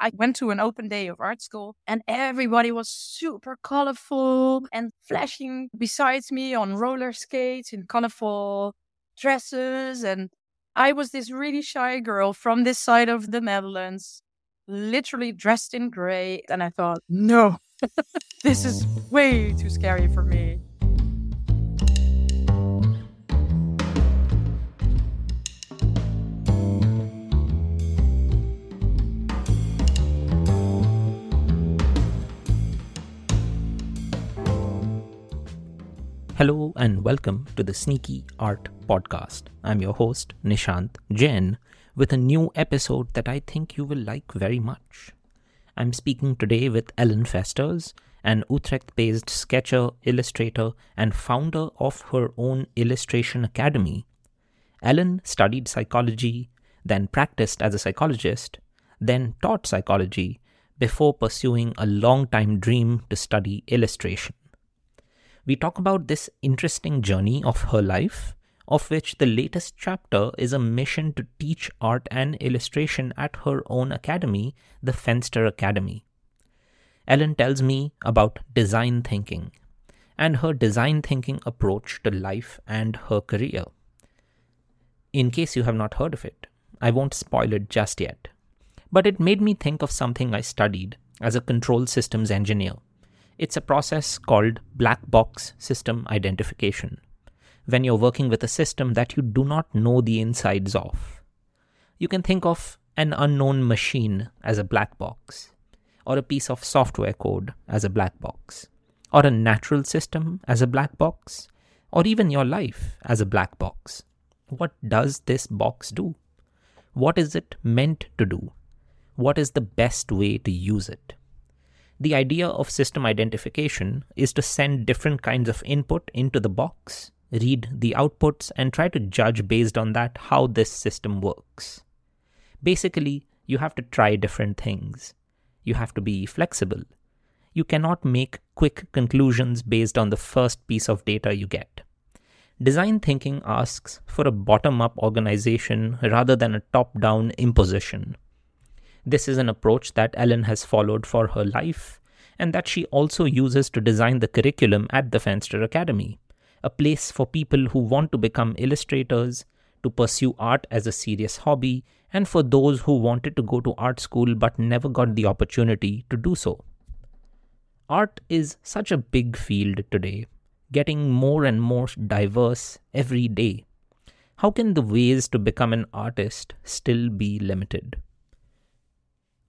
I went to an open day of art school and everybody was super colorful and flashing besides me on roller skates in colorful dresses. And I was this really shy girl from this side of the Netherlands, literally dressed in gray. And I thought, no, this is way too scary for me. Hello and welcome to the Sneaky Art Podcast. I'm your host, Nishant Jain, with a new episode that I think you will like very much. I'm speaking today with Ellen Vesters, an Utrecht based sketcher, illustrator, and founder of her own illustration academy. Ellen studied psychology, then practiced as a psychologist, then taught psychology before pursuing a long time dream to study illustration we talk about this interesting journey of her life, of which the latest chapter is a mission to teach art and illustration at her own academy, the Fenster Academy. Ellen tells me about design thinking and her design thinking approach to life and her career. In case you have not heard of it, I won't spoil it just yet. But it made me think of something I studied as a control systems engineer it's a process called black box system identification. When you're working with a system that you do not know the insides of, you can think of an unknown machine as a black box, or a piece of software code as a black box, or a natural system as a black box, or even your life as a black box. What does this box do? What is it meant to do? What is the best way to use it? The idea of system identification is to send different kinds of input into the box, read the outputs, and try to judge based on that how this system works. Basically, you have to try different things. You have to be flexible. You cannot make quick conclusions based on the first piece of data you get. Design thinking asks for a bottom up organization rather than a top down imposition. This is an approach that Ellen has followed for her life and that she also uses to design the curriculum at the Fenster Academy, a place for people who want to become illustrators, to pursue art as a serious hobby, and for those who wanted to go to art school but never got the opportunity to do so. Art is such a big field today, getting more and more diverse every day. How can the ways to become an artist still be limited?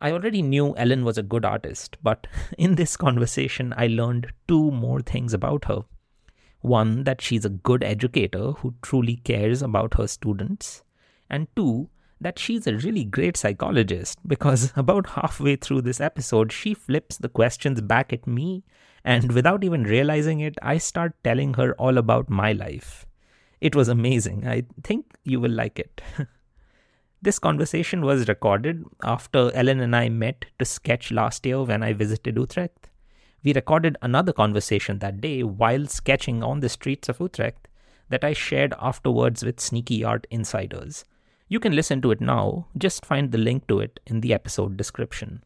I already knew Ellen was a good artist, but in this conversation, I learned two more things about her. One, that she's a good educator who truly cares about her students, and two, that she's a really great psychologist because about halfway through this episode, she flips the questions back at me, and without even realizing it, I start telling her all about my life. It was amazing. I think you will like it. This conversation was recorded after Ellen and I met to sketch last year when I visited Utrecht. We recorded another conversation that day while sketching on the streets of Utrecht that I shared afterwards with Sneaky Art Insiders. You can listen to it now, just find the link to it in the episode description.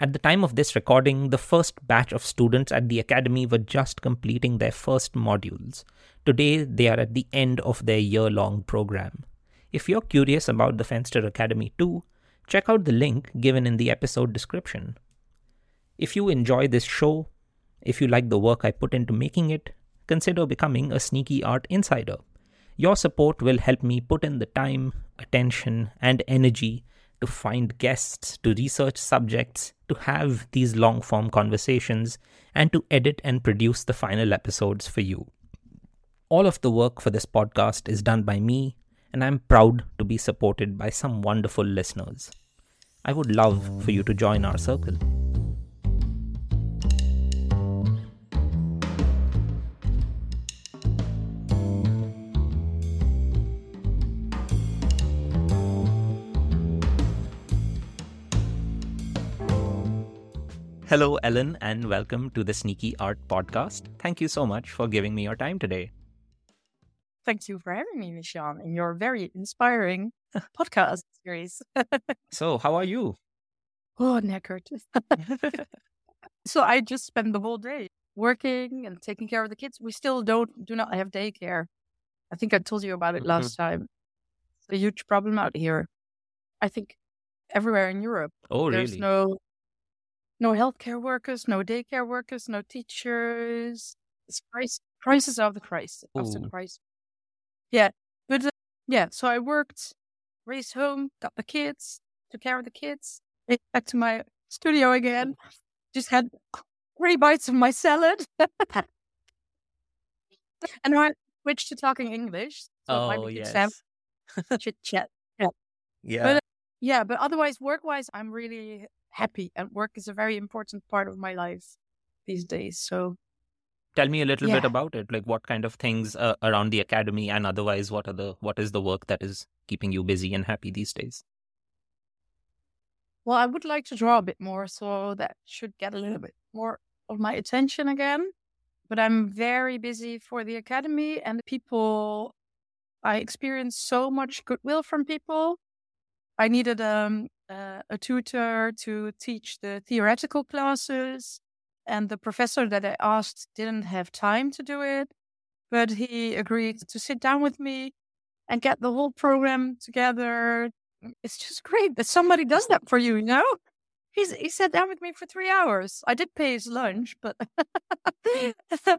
At the time of this recording, the first batch of students at the Academy were just completing their first modules. Today, they are at the end of their year long program. If you're curious about the Fenster Academy too, check out the link given in the episode description. If you enjoy this show, if you like the work I put into making it, consider becoming a Sneaky Art Insider. Your support will help me put in the time, attention, and energy to find guests, to research subjects, to have these long form conversations, and to edit and produce the final episodes for you. All of the work for this podcast is done by me, and I'm proud to be supported by some wonderful listeners. I would love for you to join our circle. Hello, Ellen, and welcome to the Sneaky Art Podcast. Thank you so much for giving me your time today. Thank you for having me, Nishan, in your very inspiring podcast series. so, how are you? oh, knackered. so I just spend the whole day working and taking care of the kids. We still don't do not have daycare. I think I told you about it last mm-hmm. time. It's a huge problem out here. I think everywhere in Europe. Oh, There's really? no no healthcare workers, no daycare workers, no teachers. It's crisis, crisis of the crisis. After the crisis. Yeah, but uh, yeah. So I worked, raced home, got the kids, took care of the kids, back to my studio again. Just had three bites of my salad, and I switched to talking English. So oh yes. chit chat. Yeah. Yeah. But, uh, yeah, but otherwise, work wise, I'm really happy, and work is a very important part of my life these days. So, tell me a little yeah. bit about it. Like, what kind of things uh, around the academy, and otherwise, what are the what is the work that is keeping you busy and happy these days? Well, I would like to draw a bit more, so that should get a little bit more of my attention again. But I'm very busy for the academy, and the people I experienced so much goodwill from people I needed um, uh, a tutor to teach the theoretical classes, and the professor that I asked didn't have time to do it, but he agreed to sit down with me and get the whole program together. It's just great that somebody does that for you, you know? He's, he sat down with me for three hours. I did pay his lunch, but. wow.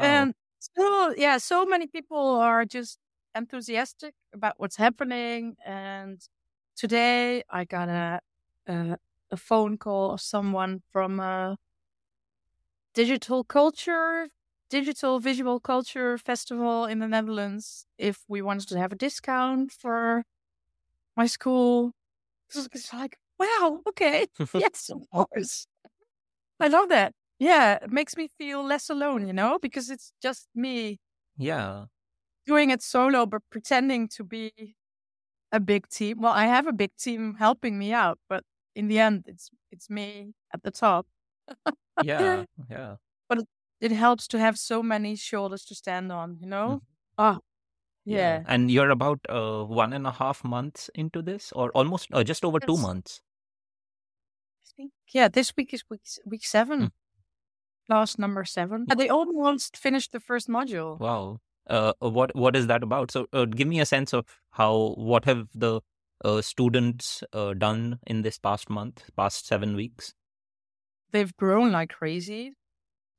And so, yeah, so many people are just enthusiastic about what's happening and today I got a, a, a phone call of someone from a digital culture, digital visual culture festival in the Netherlands. If we wanted to have a discount for my school, it's like, wow, okay, yes, of course. I love that. Yeah, it makes me feel less alone, you know, because it's just me. Yeah. Doing it solo, but pretending to be a big team. Well, I have a big team helping me out, but in the end, it's it's me at the top. yeah, yeah. But it, it, helps to have so many shoulders to stand on. You know. Mm-hmm. Ah, yeah. yeah. And you're about uh, one and a half months into this, or almost uh, just over two months. I think yeah. This week is week week seven. Mm. Last number seven. they almost finished the first module. Wow uh, what what is that about? So uh, give me a sense of how what have the uh, students uh, done in this past month, past seven weeks? They've grown like crazy.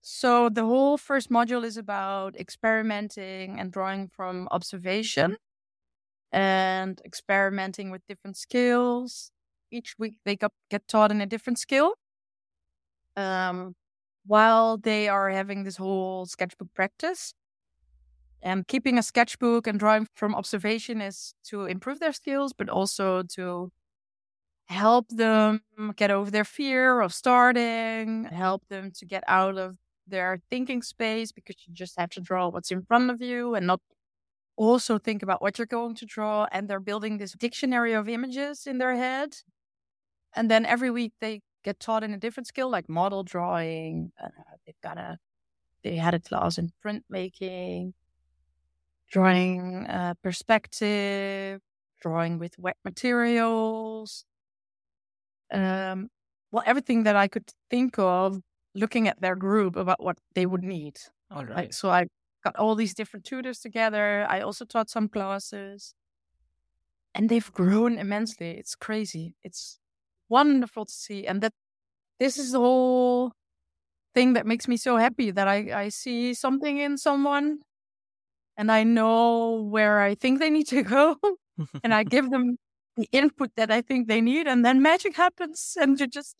So the whole first module is about experimenting and drawing from observation and experimenting with different skills. Each week they get taught in a different skill. Um, while they are having this whole sketchbook practice. And keeping a sketchbook and drawing from observation is to improve their skills, but also to help them get over their fear of starting, help them to get out of their thinking space because you just have to draw what's in front of you and not also think about what you're going to draw. And they're building this dictionary of images in their head. And then every week they get taught in a different skill, like model drawing. Uh, they've got a, they had a class in printmaking drawing uh, perspective, drawing with wet materials. Um, well, everything that I could think of looking at their group about what they would need. All right. Like, so I got all these different tutors together. I also taught some classes and they've grown immensely. It's crazy. It's wonderful to see. And that this is the whole thing that makes me so happy that I, I see something in someone and I know where I think they need to go and I give them the input that I think they need and then magic happens and you just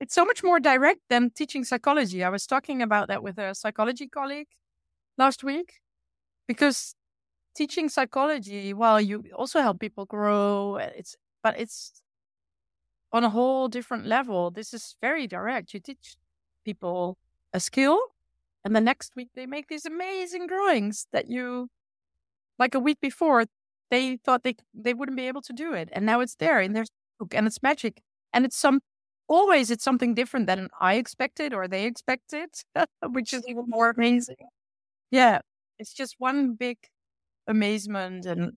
it's so much more direct than teaching psychology. I was talking about that with a psychology colleague last week because teaching psychology, while you also help people grow, it's but it's on a whole different level. This is very direct. You teach people a skill and the next week they make these amazing drawings that you, like a week before, they thought they they wouldn't be able to do it, and now it's there in their book, and it's magic, and it's some always it's something different than I expected or they expected, which is even more amazing. Yeah, it's just one big amazement, and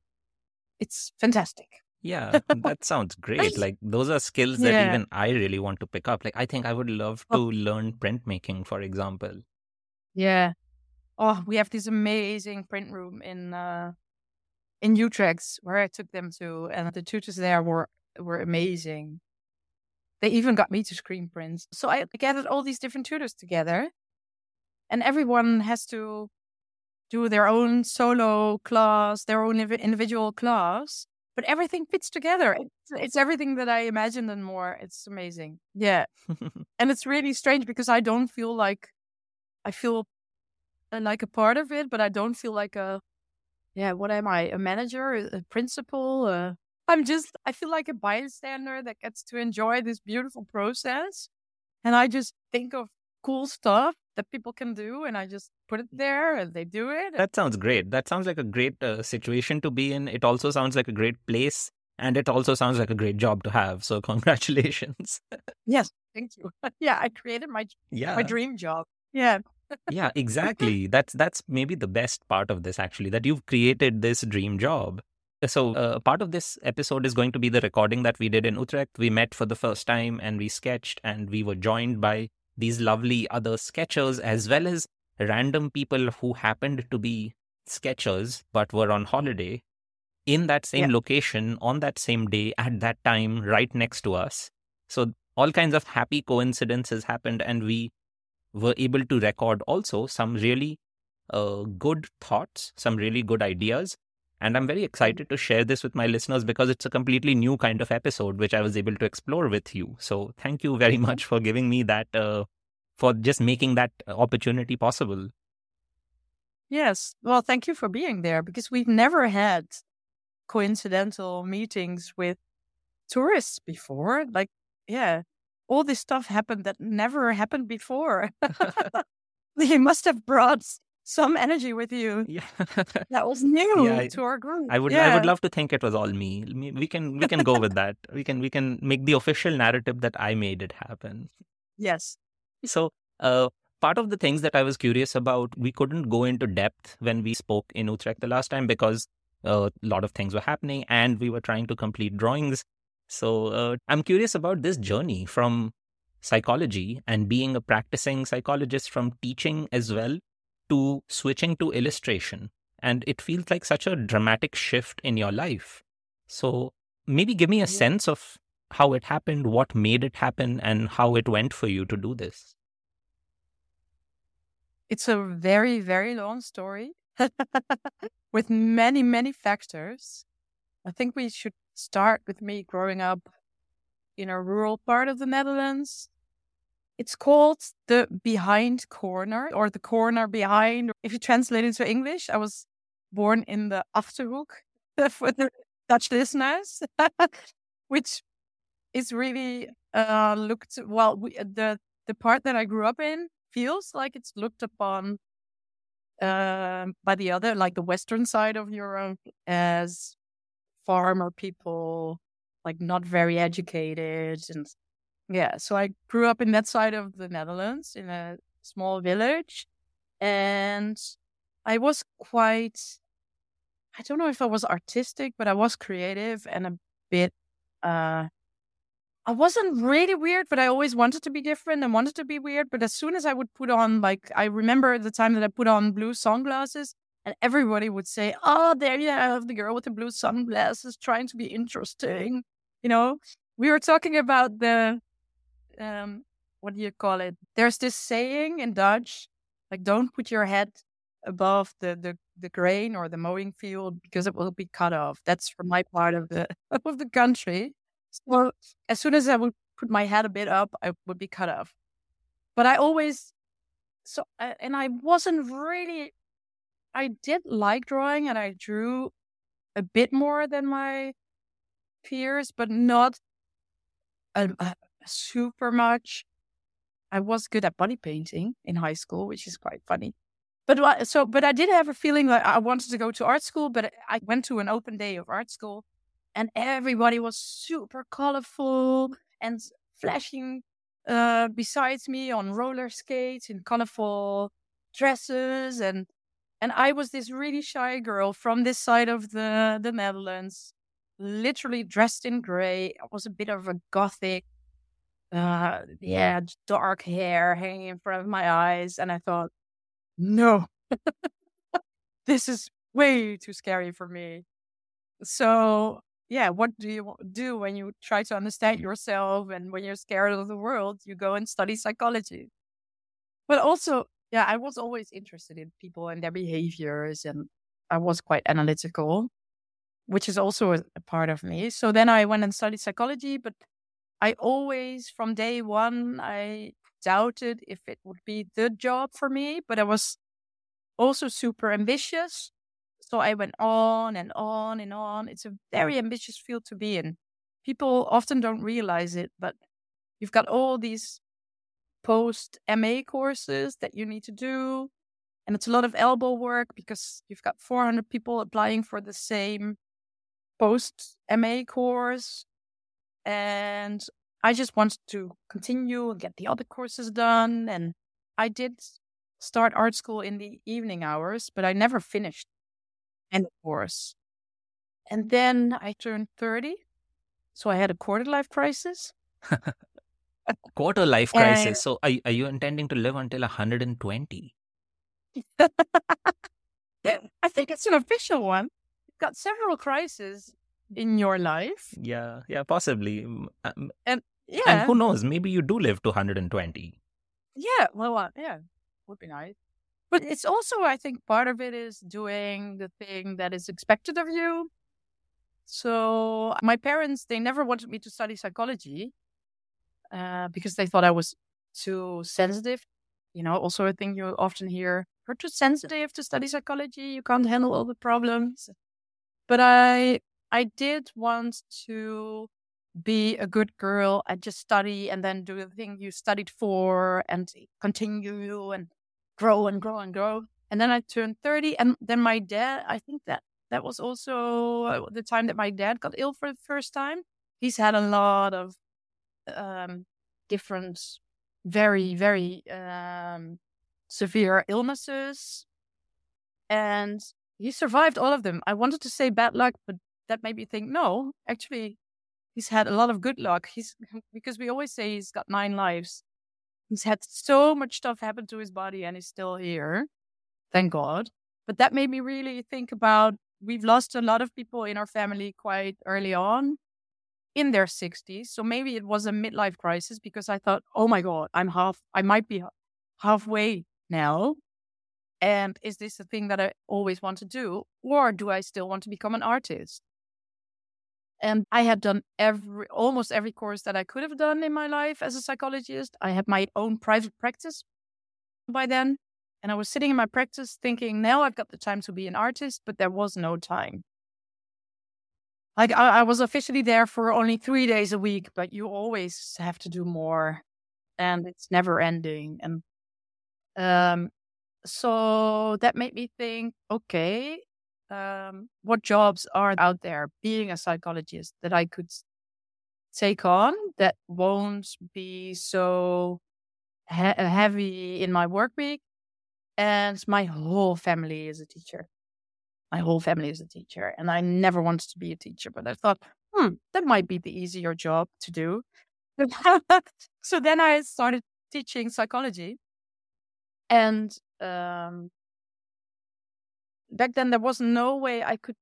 it's fantastic. Yeah, that sounds great. Like those are skills that Yeah. even I really want to pick up. Like I think I would love to Oh, learn printmaking, for example. yeah. Oh, we have this amazing print room in uh in Utrecht where I took them to, and the tutors there were were amazing. They even got me to screen print. So I gathered all these different tutors together, and everyone has to do their own solo class, their own individual class, but everything fits together. It's, it's everything that I imagined and more. It's amazing. Yeah. And it's really strange because I don't feel like I feel uh, like a part of it, but I don't feel like a, yeah, what am I? A manager, a principal? Uh, I'm just, I feel like a bystander that gets to enjoy this beautiful process. And I just think of cool stuff that people can do and I just put it there and they do it. That sounds great. That sounds like a great uh, situation to be in. It also sounds like a great place, and it also sounds like a great job to have. So congratulations. Yes, thank you. yeah, I created my yeah. my dream job. Yeah. Yeah, exactly. That's that's maybe the best part of this actually that you've created this dream job. So, uh, part of this episode is going to be the recording that we did in Utrecht. We met for the first time and we sketched, and we were joined by these lovely other sketchers as well as random people who happened to be sketchers but were on holiday in that same Yeah. location on that same day at that time right next to us. So, all kinds of happy coincidences happened, and we were able to record also some really uh, good thoughts, some really good ideas. And I'm very excited to share this with my listeners because it's a completely new kind of episode, which I was able to explore with you. So thank you very much for giving me that, uh, for just making that opportunity possible. Yes. Well, thank you for being there because we've never had coincidental meetings with tourists before. Like, yeah, all this stuff happened that never happened before. you must have brought some energy with you yeah. that was new Yeah, I- to our group. I would I would love to think it was all me. We can we can go with that. We can we can make the official narrative that I made it happen. Yes. So, uh, part of the things that I was curious about, we couldn't go into depth when we spoke in Utrecht the last time because uh, a lot of things were happening and we were trying to complete drawings. So, uh, I'm curious about this journey from psychology and being a practicing psychologist, from teaching as well to switching to illustration. And it feels like such a dramatic shift in your life. So, maybe give me a sense of how it happened, what made it happen, and how it went for you to do this. It's a very, very long story with many, many factors. I think we should start with me growing up in a rural part of the Netherlands. It's called the behind corner or the corner behind. If you translate it to English, I was born in the Achterhoek for the Dutch listeners, which is really uh, looked well. We, the the part that I grew up in feels like it's looked upon um, by the other, like the western side of Europe, as farmer people, like not very educated, and yeah. So I grew up in that side of the Netherlands in a small village, and I was quite. I don't know if I was artistic, but I was creative and a bit. uh I wasn't really weird, but I always wanted to be different and wanted to be weird. But as soon as I would put on, like, I remember the time that I put on blue sunglasses, and everybody would say, "Oh, there you have the girl with the blue sunglasses trying to be interesting." You know, we were talking about the, um, what do you call it? There's this saying in Dutch, like, "Don't put your head above the the the grain or the mowing field because it will be cut off." That's from my part of the of the country. So as soon as I would put my head a bit up, I would be cut off. But I always, so, uh, and I wasn't really, I did like drawing and I drew a bit more than my peers, but not uh, uh, super much. I was good at body painting in high school, which is quite funny. But so, but I did have a feeling that I wanted to go to art school, but I went to an open day of art school and everybody was super colorful and flashing uh, besides me on roller skates in colorful dresses and and I was this really shy girl from this side of the the Netherlands literally dressed in gray. I was a bit of a gothic, uh, yeah, dark hair hanging in front of my eyes. And I thought, no, this is way too scary for me. So, yeah, what do you do when you try to understand yourself and when you're scared of the world? You go and study psychology. But also, yeah, I was always interested in people and their behaviors, and I was quite analytical, which is also a, part of me. So then I went and studied psychology, but I always, from day one, I doubted if it would be the job for me, but I was also super ambitious. So I went on and on and on. It's a very ambitious field to be in. People often don't realize it, but you've got all these post MA courses that you need to do. And it's a lot of elbow work because you've got 400 people applying for the same post MA course. And I just wanted to continue and get the other courses done. And I did start art school in the evening hours, but I never finished any course. And then I turned 30. So I had a quarter life crisis. quarter life crisis. And... So are, are you intending to live until 120? I think it's an official one. You've got several crises in your life. Yeah, yeah, possibly. Um, and yeah. And who knows? Maybe you do live to 120. Yeah, well, uh, yeah, would be nice. But it's also, I think, part of it is doing the thing that is expected of you. So my parents, they never wanted me to study psychology uh, because they thought I was too sensitive. You know, also a thing you often hear: "You're too sensitive to study psychology. You can't handle all the problems." But I, I did want to be a good girl and just study and then do the thing you studied for and continue and grow and grow and grow. And then I turned 30 and then my dad, I think that that was also uh, the time that my dad got ill for the first time. He's had a lot of um, different, very, very um, severe illnesses. And he survived all of them. I wanted to say bad luck, but that made me think, no, actually, he's had a lot of good luck. He's because we always say he's got nine lives. He's had so much stuff happen to his body and he's still here. Thank God. But that made me really think about we've lost a lot of people in our family quite early on in their 60s. So maybe it was a midlife crisis because I thought, oh my God, I'm half, I might be halfway now. And is this the thing that I always want to do? Or do I still want to become an artist? And I had done every almost every course that I could have done in my life as a psychologist. I had my own private practice by then. And I was sitting in my practice thinking, now I've got the time to be an artist, but there was no time. Like I, I was officially there for only three days a week, but you always have to do more and it's never ending. And um so that made me think, okay, um, what jobs are out there being a psychologist that I could take on that won't be so he- heavy in my work week. And my whole family is a teacher. My whole family is a teacher. And I never wanted to be a teacher, but I thought, hmm, that might be the easier job to do. so then I started teaching psychology. And um, back then there was no way I could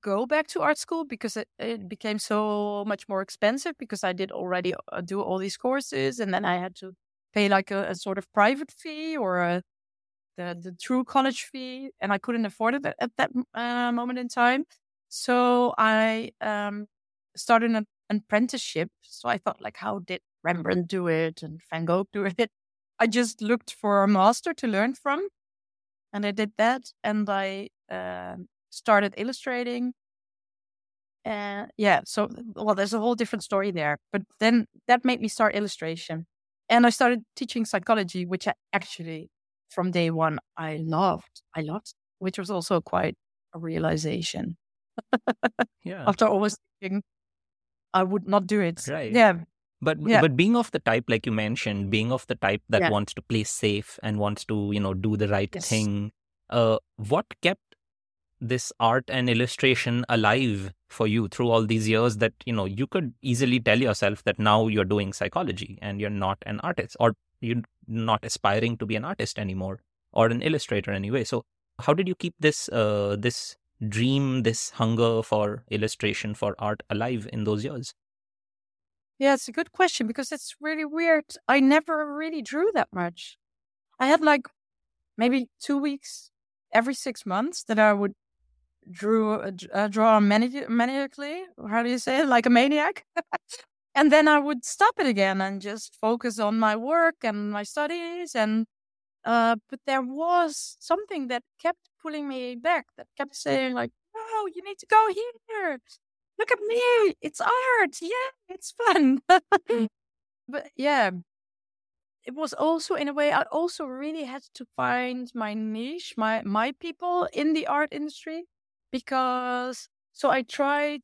go back to art school because it, it became so much more expensive because I did already uh, do all these courses and then I had to pay like a, a sort of private fee or a, the the true college fee and I couldn't afford it at, at that uh, moment in time. So I um, started an apprenticeship. So I thought like, how did Rembrandt do it and Van Gogh do it? I just looked for a master to learn from and I did that, and I uh, started illustrating. And yeah, so well, there's a whole different story there. But then that made me start illustration, and I started teaching psychology, which I actually from day one I loved. I loved, which was also quite a realization. yeah. After always thinking I would not do it. Right. Yeah. But yeah. but being of the type like you mentioned, being of the type that yeah. wants to play safe and wants to you know do the right yes. thing, uh, what kept this art and illustration alive for you through all these years that you know you could easily tell yourself that now you're doing psychology and you're not an artist or you're not aspiring to be an artist anymore or an illustrator anyway. So how did you keep this uh, this dream this hunger for illustration for art alive in those years? Yeah it's a good question because it's really weird. I never really drew that much. I had like maybe two weeks every six months that i would drew uh, uh, draw mani- maniacally how do you say it? Like a maniac and then i would stop it again and just focus on my work and my studies and uh, but there was something that kept pulling me back that kept saying like no you need to go here. Look at me. It's art. Yeah it's fun. But yeah. It was also in a way i also really had to find my niche my my people in the art industry because so I tried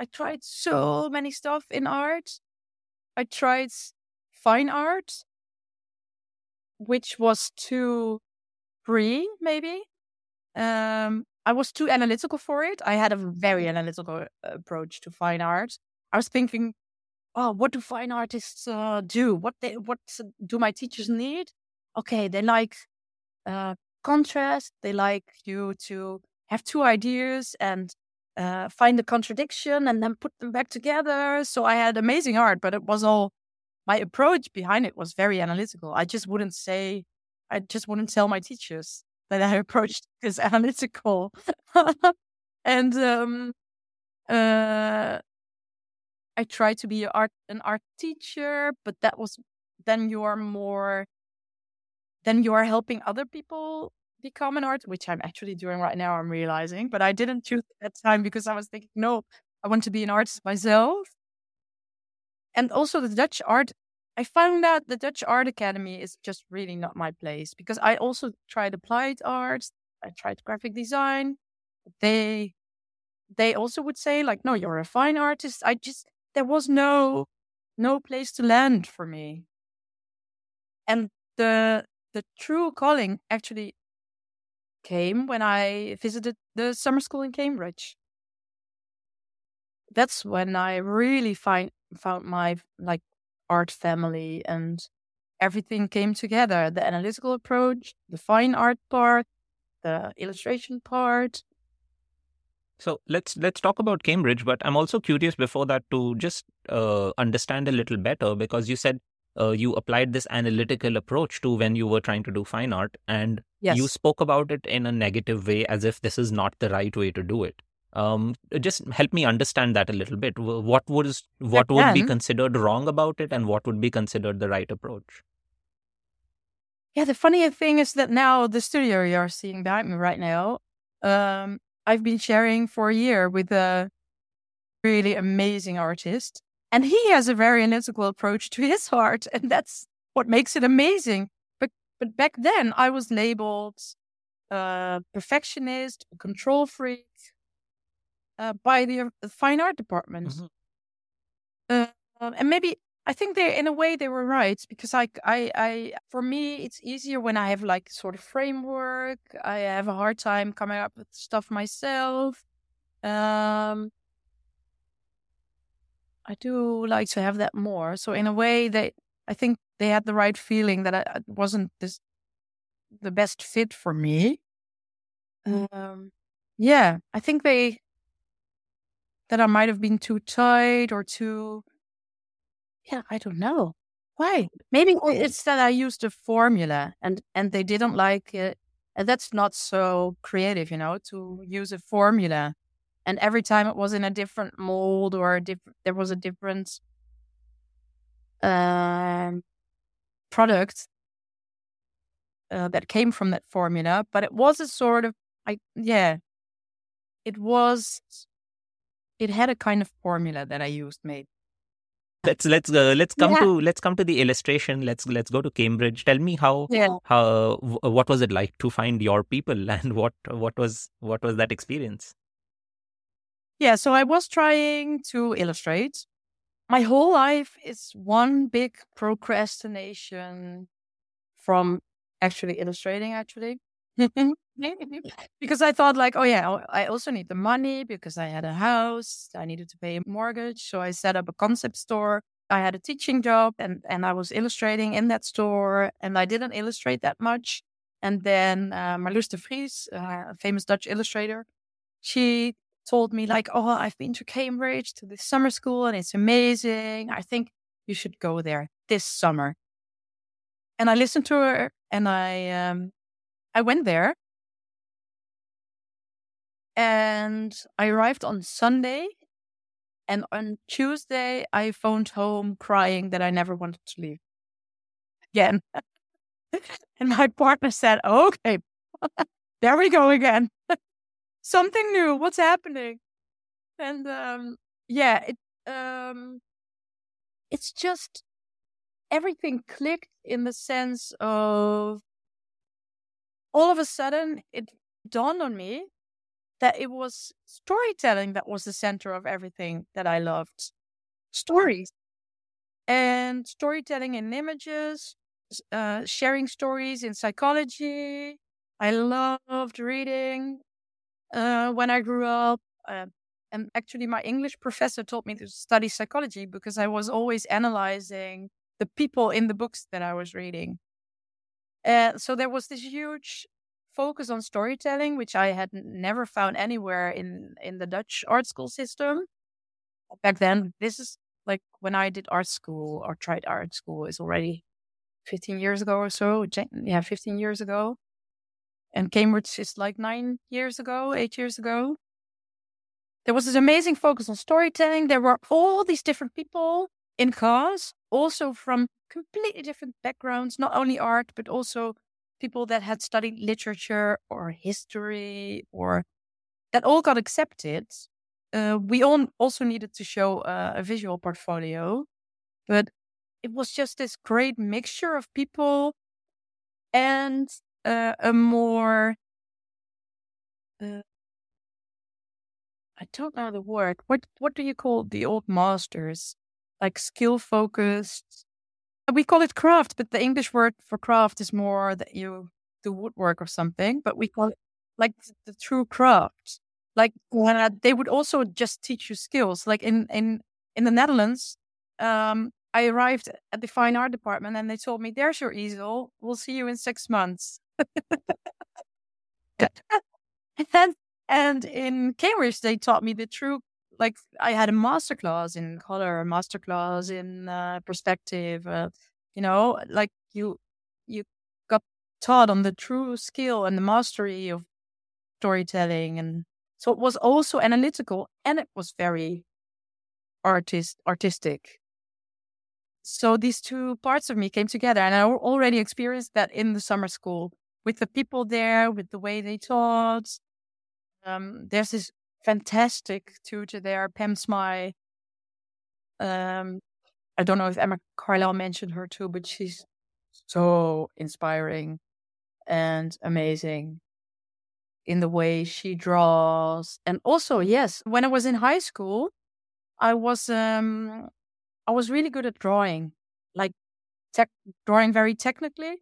I tried so many stuff in art. I tried fine art, which was too free, maybe. Um, I was too analytical for it. I had a very analytical uh, approach to fine art. I was thinking, oh, what do fine artists uh, do? What they what do my teachers need? Okay, they like uh, contrast. They like you to have two ideas and uh, find the contradiction and then put them back together. So I had amazing art, but it was all my approach behind it was very analytical. I just wouldn't say, I just wouldn't tell my teachers that I approached this analytical. and um, uh, I tried to be art an art teacher, but that was then you are more then you are helping other people become an artist, which I'm actually doing right now, I'm realizing. But I didn't choose that time because I was thinking, no, I want to be an artist myself. And also the Dutch art, I found out the Dutch Art Academy is just really not my place because I also tried applied arts, I tried graphic design. They they also would say like, no, you're a fine artist. I just there was no no place to land for me. And the the true calling actually came when I visited the summer school in Cambridge. That's when I really find found my like art family and everything came together. The analytical approach, the fine art part, the illustration part. So let's let's talk about Cambridge, but I'm also curious before that to just uh, understand a little better because you said uh, you applied this analytical approach to when you were trying to do fine art and yes. you spoke about it in a negative way as if this is not the right way to do it. Um, just help me understand that a little bit. What was what would be considered wrong about it and what would be considered the right approach? Yeah the funny thing is that now the studio you're seeing behind me right now um, i've been sharing for a year with a really amazing artist and he has a very analytical approach to his art, and that's what makes it amazing. But but back then, I was labeled uh, perfectionist, control freak uh, by the uh, fine art department. Mm-hmm. Uh, and maybe I think they, in a way, they were right because I, I, I, for me, it's easier when I have like sort of framework. I have a hard time coming up with stuff myself. Um, I do like to have that more. So in a way, they I think they had the right feeling that it wasn't this the best fit for me. Um, yeah, I think they that I might have been too tight or too. Yeah, I don't know why. Maybe it's that I used a formula and and they didn't like it, and that's not so creative, you know, to use a formula and every time it was in a different mold or a diff- there was a different um, product uh, that came from that formula but it was a sort of i yeah. It was it had a kind of formula that i used maybe let's let's uh, let's come yeah. to let's come to the illustration. Let's let's go to cambridge. Tell me how yeah. how what was it like to find your people and what what was what was that experience yeah, so I was trying to illustrate. My whole life is one big procrastination from actually illustrating, actually. because I thought like, oh yeah, I also need the money because I had a house, I needed to pay a mortgage, so I set up a concept store. I had a teaching job and and I was illustrating in that store, and I didn't illustrate that much. And then uh, Marloes de Vries, uh, a famous Dutch illustrator, she told me like, "Oh, I've been to Cambridge to this summer school and it's amazing. I think you should go there this summer." And I listened to her and I um, I went there. And I arrived on Sunday. And on Tuesday, I phoned home crying that I never wanted to leave again. and my partner said, okay, there we go again. Something new. What's happening? And um, yeah, it um, it's just everything clicked in the sense of all of a sudden it dawned on me that it was storytelling that was the center of everything that I loved. Stories. And storytelling in images, uh, sharing stories in psychology. I loved reading uh, when I grew up. Uh, and actually, my English professor taught me to study psychology because I was always analyzing the people in the books that I was reading. And so there was this huge focus on storytelling, which I had never found anywhere in, in the Dutch art school system. Back then, this is like when I did art school or tried art school is already 15 years ago or so. Yeah, 15 years ago. And Cambridge is like nine years ago, eight years ago. There was this amazing focus on storytelling. There were all these different people in class, also from completely different backgrounds, not only art, but also people that had studied literature or history or that all got accepted. Uh, we all also needed to show uh, a visual portfolio, but it was just this great mixture of people and uh, a more uh, I don't know the word. What what do you call the old masters? Like skill focused. We call it craft, but the English word for craft is more that you do woodwork or something. But we call it like the true craft. Like when uh, they would also just teach you skills. Like in in in the Netherlands, um, I arrived at the fine art department and they told me, "There's your easel. We'll see you in six months." and and in Cambridge, they taught me the true, like I had a master class in color, a master class in uh, perspective, uh, you know, like you, you got taught on the true skill and the mastery of storytelling. And so it was also analytical and it was very artist, artistic. So these two parts of me came together and I already experienced that in the summer school with the people there, with the way they taught, um, there's this fantastic tutor there, Pam Smy. Um, I don't know if Emma Carlisle mentioned her too, but she's so inspiring and amazing in the way she draws. And also, yes, when I was in high school, I was um I was really good at drawing, like tech drawing very technically.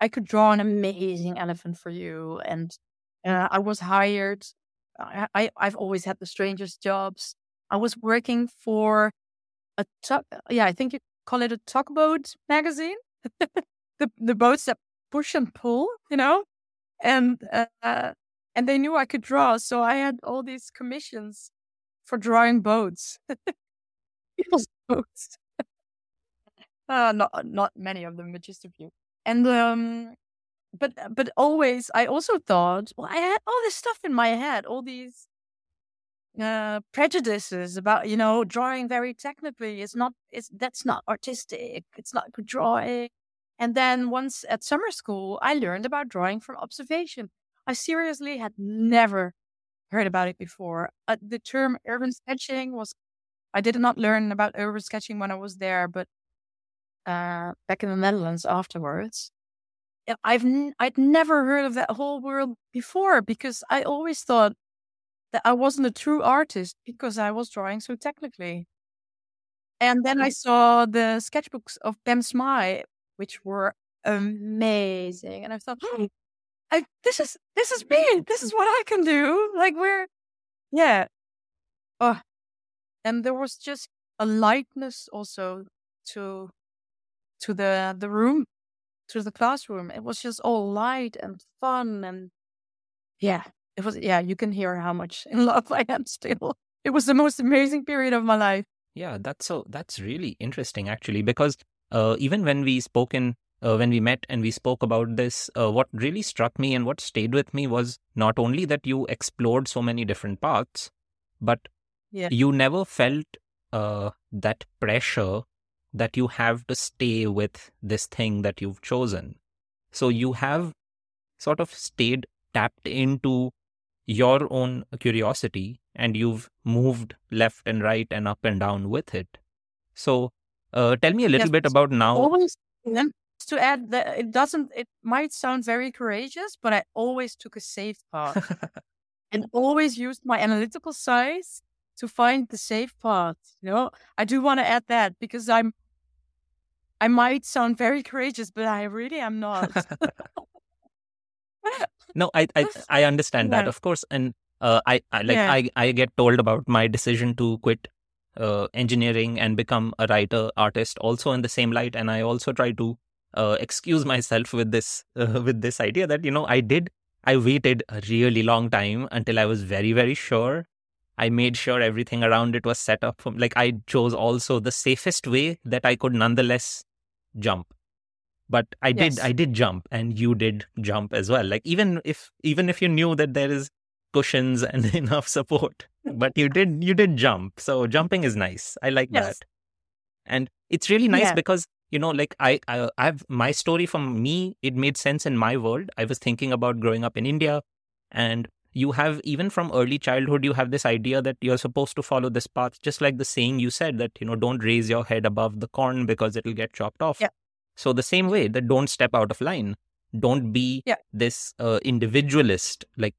I could draw an amazing elephant for you and uh, I was hired. I, I I've always had the strangest jobs. I was working for a tug, yeah, I think you call it a tugboat magazine. the the boats that push and pull, you know, and uh, and they knew I could draw, so I had all these commissions for drawing boats, people's boats. uh, not not many of them, but just a few. And um, but but always I also thought, well, I had all this stuff in my head, all these uh, prejudices about you know drawing very technically. It's not. It's that's not artistic. It's not good drawing. And then once at summer school, I learned about drawing from observation. I seriously had never heard about it before. Uh, the term urban sketching was. I did not learn about urban sketching when I was there, but uh, back in the Netherlands afterwards. I've n- I'd never heard of that whole world before because I always thought that I wasn't a true artist because I was drawing so technically. And then I saw the sketchbooks of Pam Smy, which were amazing, and I thought, oh, I, this is this is me. This is what I can do. Like we're, yeah. Oh, and there was just a lightness also to to the the room, to the classroom. It was just all light and fun and yeah, it was. Yeah, you can hear how much in love I am still. It was the most amazing period of my life. Yeah, that's so. That's really interesting, actually, because uh, even when we spoke in uh, when we met and we spoke about this, uh, what really struck me and what stayed with me was not only that you explored so many different paths, but yeah. you never felt uh, that pressure that you have to stay with this thing that you've chosen. So you have sort of stayed tapped into your own curiosity and you've moved left and right and up and down with it. So uh, tell me a little yes, bit about now. Always, to add that it doesn't, it might sound very courageous, but I always took a safe path and always used my analytical size to find the safe path. You know, I do want to add that because I'm, I might sound very courageous, but I really am not. no, I, I, I understand yeah. that, of course, and uh, I, I like yeah. I, I get told about my decision to quit uh, engineering and become a writer artist also in the same light and i also try to uh, excuse myself with this uh, with this idea that you know i did i waited a really long time until i was very very sure i made sure everything around it was set up for like i chose also the safest way that i could nonetheless jump but i yes. did i did jump and you did jump as well like even if even if you knew that there is cushions and enough support but you did you did jump so jumping is nice i like yes. that and it's really nice yeah. because you know like i i i've my story from me it made sense in my world i was thinking about growing up in india and you have even from early childhood you have this idea that you're supposed to follow this path just like the saying you said that you know don't raise your head above the corn because it'll get chopped off yeah. so the same way that don't step out of line don't be yeah. this uh, individualist like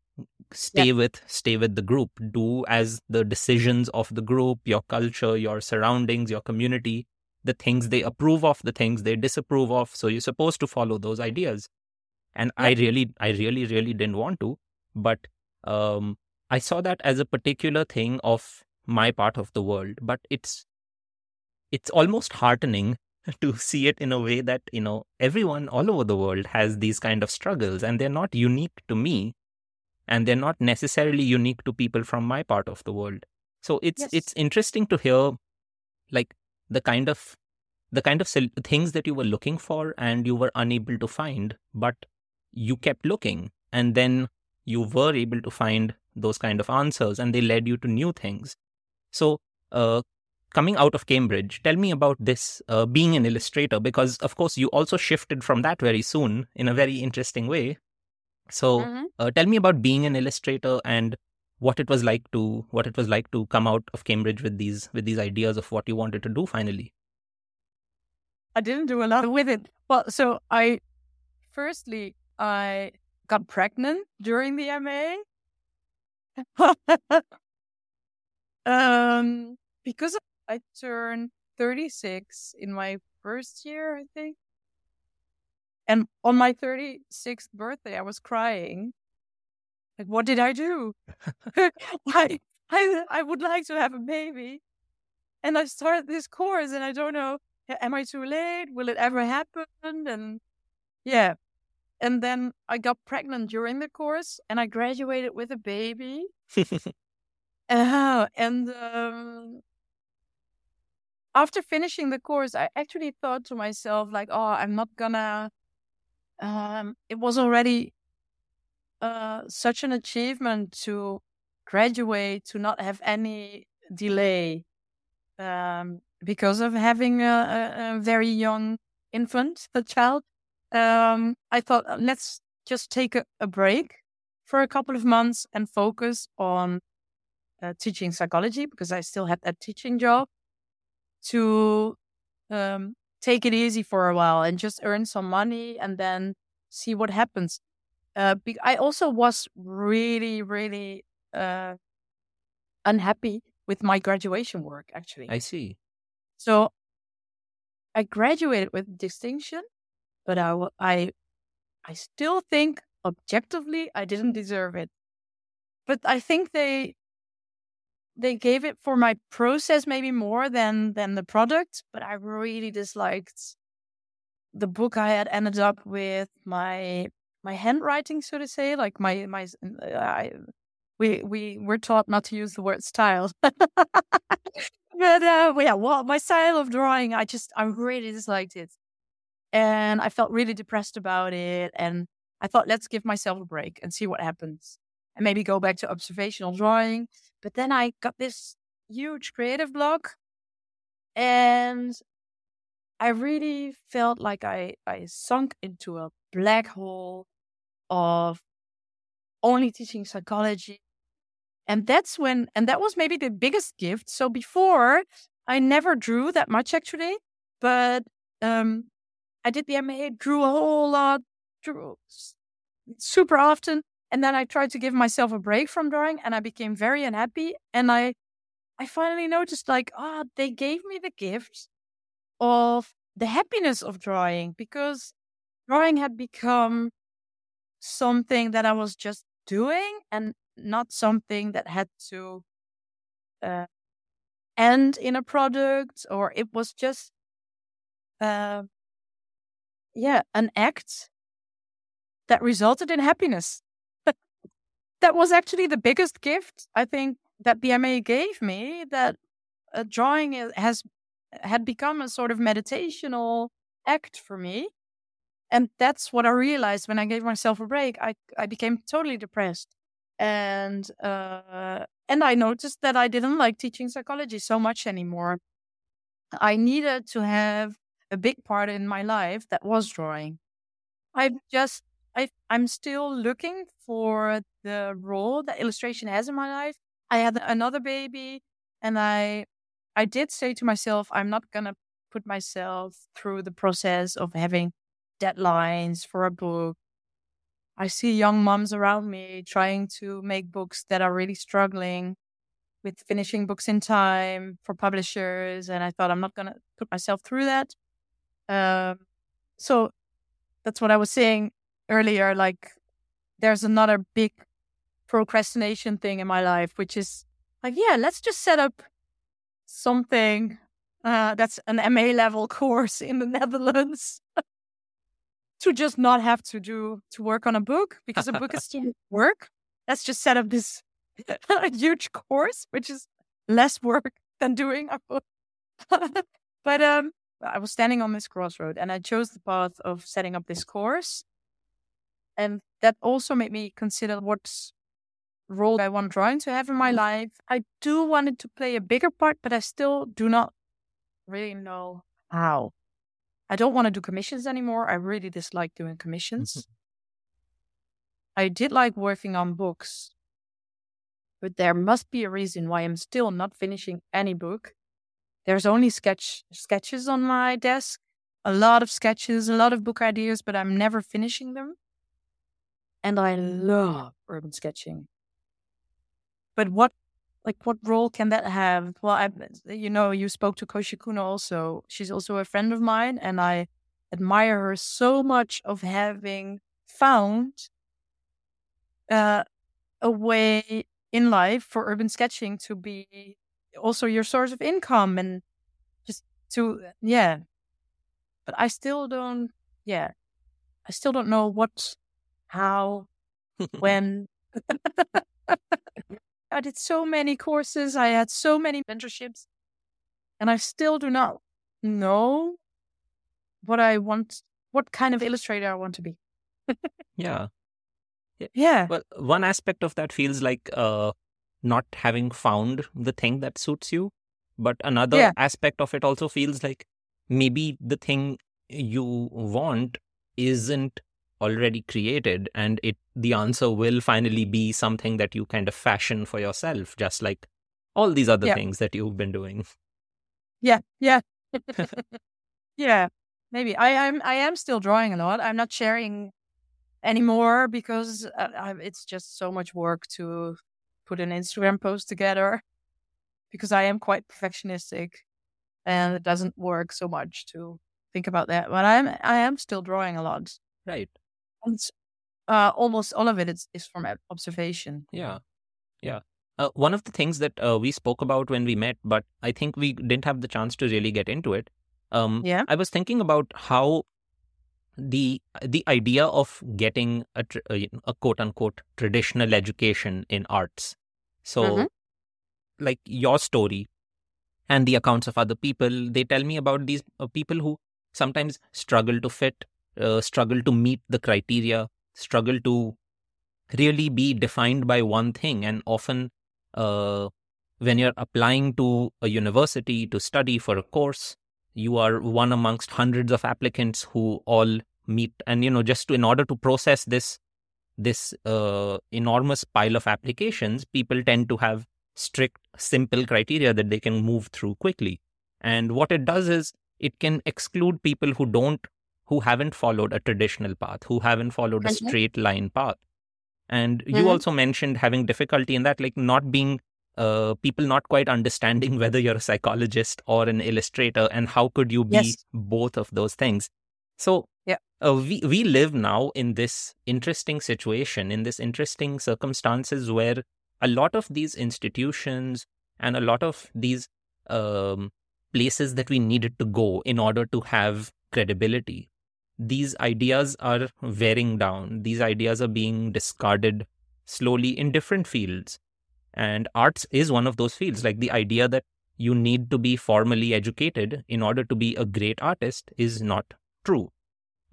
stay yeah. with stay with the group do as the decisions of the group your culture your surroundings your community the things they approve of the things they disapprove of so you're supposed to follow those ideas and yeah. i really i really really didn't want to but um i saw that as a particular thing of my part of the world but it's it's almost heartening to see it in a way that you know everyone all over the world has these kind of struggles and they're not unique to me and they're not necessarily unique to people from my part of the world so it's yes. it's interesting to hear like the kind of the kind of things that you were looking for and you were unable to find but you kept looking and then you were able to find those kind of answers and they led you to new things so uh, coming out of cambridge tell me about this uh, being an illustrator because of course you also shifted from that very soon in a very interesting way so mm-hmm. uh, tell me about being an illustrator and what it was like to what it was like to come out of Cambridge with these with these ideas of what you wanted to do finally. I didn't do a lot with it. Well, so I firstly I got pregnant during the MA. um because I turned 36 in my first year, I think. And on my 36th birthday, I was crying. Like, what did I do? I, I, I would like to have a baby. And I started this course and I don't know, am I too late? Will it ever happen? And yeah. And then I got pregnant during the course and I graduated with a baby. uh, and um, after finishing the course, I actually thought to myself, like, oh, I'm not gonna um, it was already uh, such an achievement to graduate, to not have any delay um, because of having a, a, a, very young infant, a child. Um, I thought, uh, let's just take a, a, break for a couple of months and focus on uh, teaching psychology because I still had that teaching job to um, take it easy for a while and just earn some money and then see what happens. Uh, be- I also was really, really uh, unhappy with my graduation work, actually. I see. So I graduated with distinction, but I, I, I still think objectively I didn't deserve it. But I think they they gave it for my process maybe more than than the product, but I really disliked the book I had ended up with my my handwriting, so to say, like my my I, we we were taught not to use the word style, but uh, yeah, well, my style of drawing, I just I really disliked it, and I felt really depressed about it, and I thought let's give myself a break and see what happens, and maybe go back to observational drawing. But then I got this huge creative block, and I really felt like I, I sunk into a black hole of only teaching psychology. And that's when, and that was maybe the biggest gift. So before, I never drew that much actually, but um, I did the MA, drew a whole lot, drew super often. And then I tried to give myself a break from drawing and I became very unhappy. And I, I finally noticed like, ah, oh, they gave me the gift of the happiness of drawing because drawing had become something that I was just doing and not something that had to uh, end in a product or it was just uh, yeah an act that resulted in happiness that was actually the biggest gift i think that the ma gave me that drawing has had become a sort of meditational act for me. And that's what I realized when I gave myself a break. I, I became totally depressed. And uh, and I noticed that I didn't like teaching psychology so much anymore. I needed to have a big part in my life that was drawing. I've mm-hmm. just I I'm still looking for the role that illustration has in my life. I had another baby and I I did say to myself, I'm not going to put myself through the process of having deadlines for a book. I see young moms around me trying to make books that are really struggling with finishing books in time for publishers. And I thought, I'm not going to put myself through that. Um, so that's what I was saying earlier. Like, there's another big procrastination thing in my life, which is like, yeah, let's just set up something uh, that's an MA level course in the Netherlands to just not have to do to work on a book because a book is still work. Let's just set up this huge course, which is less work than doing a book. but um, I was standing on this crossroad and I chose the path of setting up this course. And that also made me consider what role I want drawing to have in my life. I do want it to play a bigger part, but I still do not really know how. I don't want to do commissions anymore. I really dislike doing commissions. Mm-hmm. I did like working on books, but there must be a reason why I'm still not finishing any book. There's only sketch sketches on my desk, a lot of sketches, a lot of book ideas, but I'm never finishing them. And I love urban sketching. But what like what role can that have? Well, I you know you spoke to Koosje Koene also. She's also a friend of mine, and I admire her so much of having found uh, a way in life for urban sketching to be also your source of income and just to yeah. But I still don't yeah. I still don't know what, how, when. I did so many courses, I had so many mentorships, and I still do not know what I want, what kind of illustrator I want to be. yeah. Yeah. Well, one aspect of that feels like uh, not having found the thing that suits you. But another yeah. aspect of it also feels like maybe the thing you want isn't already created and it the answer will finally be something that you kind of fashion for yourself just like all these other yeah. things that you've been doing yeah yeah yeah maybe i am i am still drawing a lot i'm not sharing anymore because uh, I, it's just so much work to put an instagram post together because i am quite perfectionistic and it doesn't work so much to think about that but i'm i am still drawing a lot right and uh, almost all of it is, is from observation. Yeah. Yeah. Uh, one of the things that uh, we spoke about when we met, but I think we didn't have the chance to really get into it. Um, yeah. I was thinking about how the the idea of getting a, a, a quote unquote traditional education in arts. So, mm-hmm. like your story and the accounts of other people, they tell me about these uh, people who sometimes struggle to fit, uh, struggle to meet the criteria, struggle to really be defined by one thing, and often. Uh, when you're applying to a university to study for a course, you are one amongst hundreds of applicants who all meet and you know just to, in order to process this this uh, enormous pile of applications people tend to have strict simple criteria that they can move through quickly and what it does is it can exclude people who don't who haven't followed a traditional path who haven't followed a mm-hmm. straight line path and you mm-hmm. also mentioned having difficulty in that like not being uh, people not quite understanding whether you're a psychologist or an illustrator and how could you be yes. both of those things. So yeah. uh, we we live now in this interesting situation in this interesting circumstances where a lot of these institutions and a lot of these um, places that we needed to go in order to have credibility these ideas are wearing down. These ideas are being discarded slowly in different fields and arts is one of those fields like the idea that you need to be formally educated in order to be a great artist is not true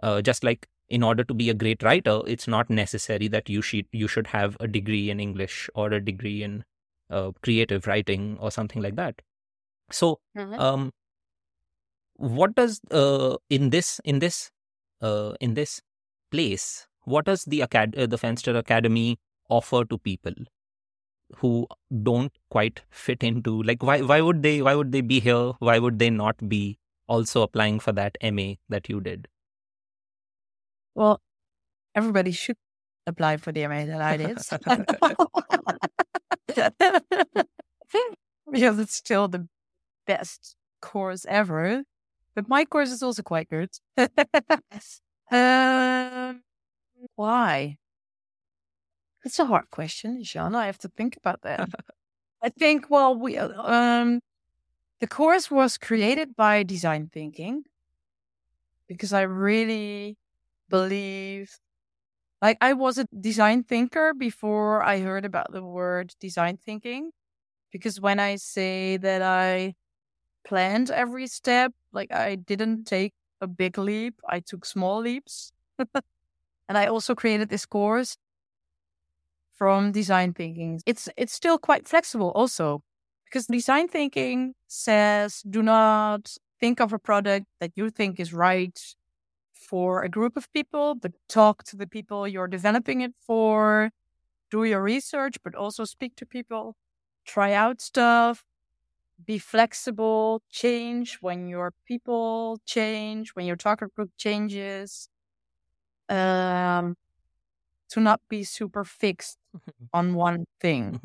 uh, just like in order to be a great writer, it's not necessary that you should you should have a degree in English or a degree in uh, creative writing or something like that. So, mm-hmm. um, what does uh, in this in this uh, in this place, what does the acad- uh, the Fenster Academy offer to people who don't quite fit into like why why would they why would they be here? Why would they not be also applying for that MA that you did? Well, everybody should apply for the MA that I did. because it's still the best course ever. But my course is also quite good. um, why? It's a hard question, Jean. I have to think about that. I think, well, we um, the course was created by design thinking because I really believe like I was a design thinker before I heard about the word design thinking. Because when I say that I planned every step, like I didn't take a big leap, I took small leaps. and I also created this course from design thinking. It's it's still quite flexible also because design thinking says do not think of a product that you think is right for a group of people, but talk to the people you're developing it for, do your research, but also speak to people, try out stuff, be flexible, change when your people change, when your target group changes. Um, to not be super fixed on one thing.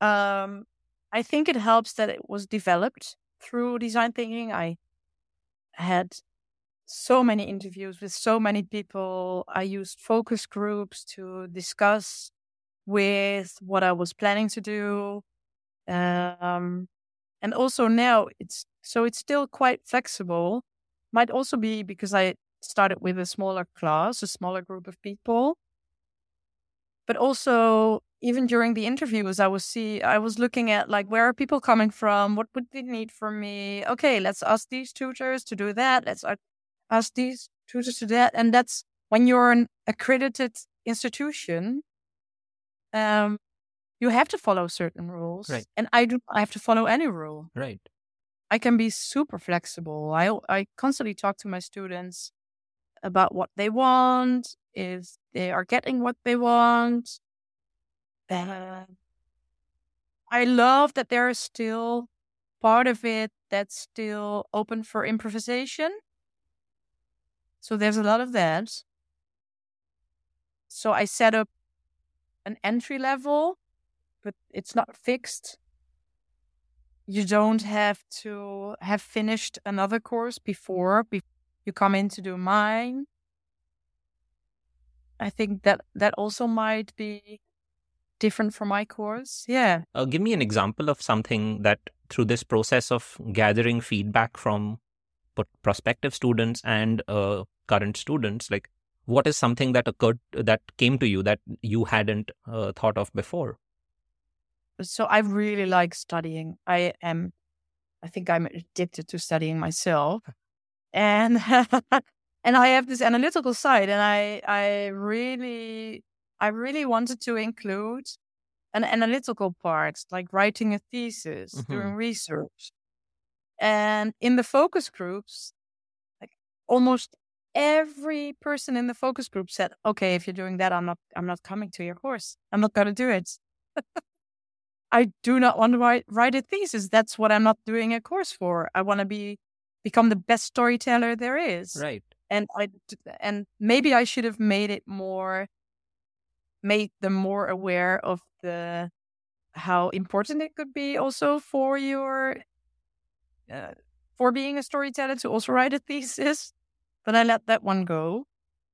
Mm-hmm. Um, I think it helps that it was developed through design thinking. I had so many interviews with so many people. I used focus groups to discuss with what I was planning to do. Um, and also now it's so it's still quite flexible. Might also be because I started with a smaller class, a smaller group of people. But also even during the interviews I was see I was looking at like where are people coming from? What would they need from me? Okay, let's ask these tutors to do that. Let's ask these tutors to that. And that's when you're an accredited institution, um, you have to follow certain rules. Right. And I do I have to follow any rule. Right. I can be super flexible. I I constantly talk to my students about what they want, if they are getting what they want. Uh, I love that there is still part of it that's still open for improvisation. So there's a lot of that. So I set up an entry level, but it's not fixed. You don't have to have finished another course before you come in to do mine. I think that that also might be different from my course. Yeah. Uh, give me an example of something that through this process of gathering feedback from prospective students and uh, current students, like what is something that occurred that came to you that you hadn't uh, thought of before? So I really like studying. I am, I think I'm addicted to studying myself, and and I have this analytical side, and I I really I really wanted to include an analytical part, like writing a thesis, mm-hmm. doing research. And in the focus groups, like almost every person in the focus group said, "Okay, if you're doing that, I'm not I'm not coming to your course. I'm not going to do it." I do not want to write, write a thesis. That's what I'm not doing a course for. I want to be become the best storyteller there is. Right. And I and maybe I should have made it more made them more aware of the how important it could be also for your uh, for being a storyteller to also write a thesis but i let that one go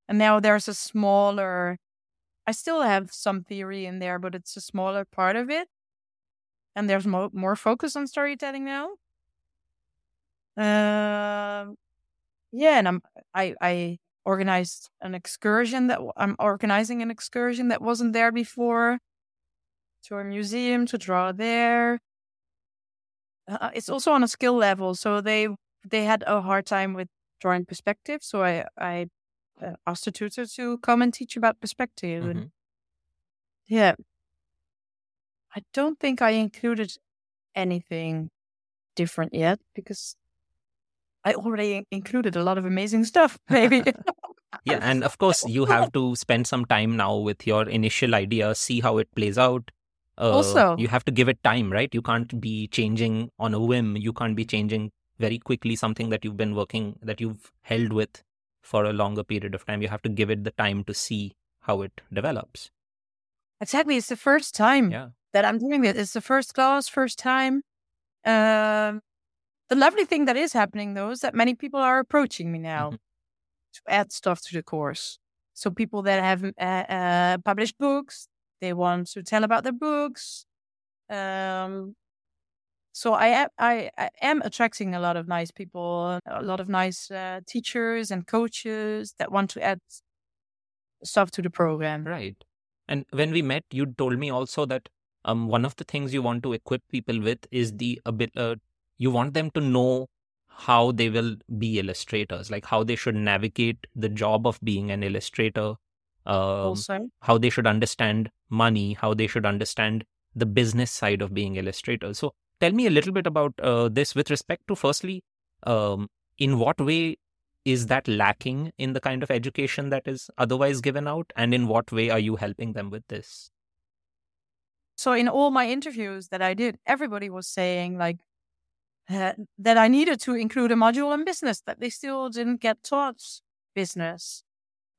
and now there's a smaller i still have some theory in there but it's a smaller part of it and there's mo- more focus on storytelling now uh, yeah and i'm i i organized an excursion that I'm organizing an excursion that wasn't there before to a museum to draw there. Uh, it's also on a skill level, so they they had a hard time with drawing perspective. So I I uh, asked the tutor to come and teach about perspective. Mm-hmm. And yeah, I don't think I included anything different yet because I already included a lot of amazing stuff, maybe. yeah, and of course, you have to spend some time now with your initial idea, see how it plays out. Uh, also, you have to give it time, right? You can't be changing on a whim. You can't be changing very quickly something that you've been working, that you've held with for a longer period of time. You have to give it the time to see how it develops. Exactly. It's the first time yeah. that I'm doing it. It's the first class, first time. Um, the lovely thing that is happening though is that many people are approaching me now mm-hmm. to add stuff to the course. So people that have uh, uh, published books, they want to tell about their books. Um, so I am, I, I, am attracting a lot of nice people, a lot of nice uh, teachers and coaches that want to add stuff to the program. Right. And when we met, you told me also that um, one of the things you want to equip people with is the ability, uh, you want them to know how they will be illustrators, like how they should navigate the job of being an illustrator, um, how they should understand money, how they should understand the business side of being illustrators. So tell me a little bit about uh, this with respect to firstly, um, in what way is that lacking in the kind of education that is otherwise given out, and in what way are you helping them with this? So in all my interviews that I did, everybody was saying like uh, that I needed to include a module on business, that they still didn't get taught business,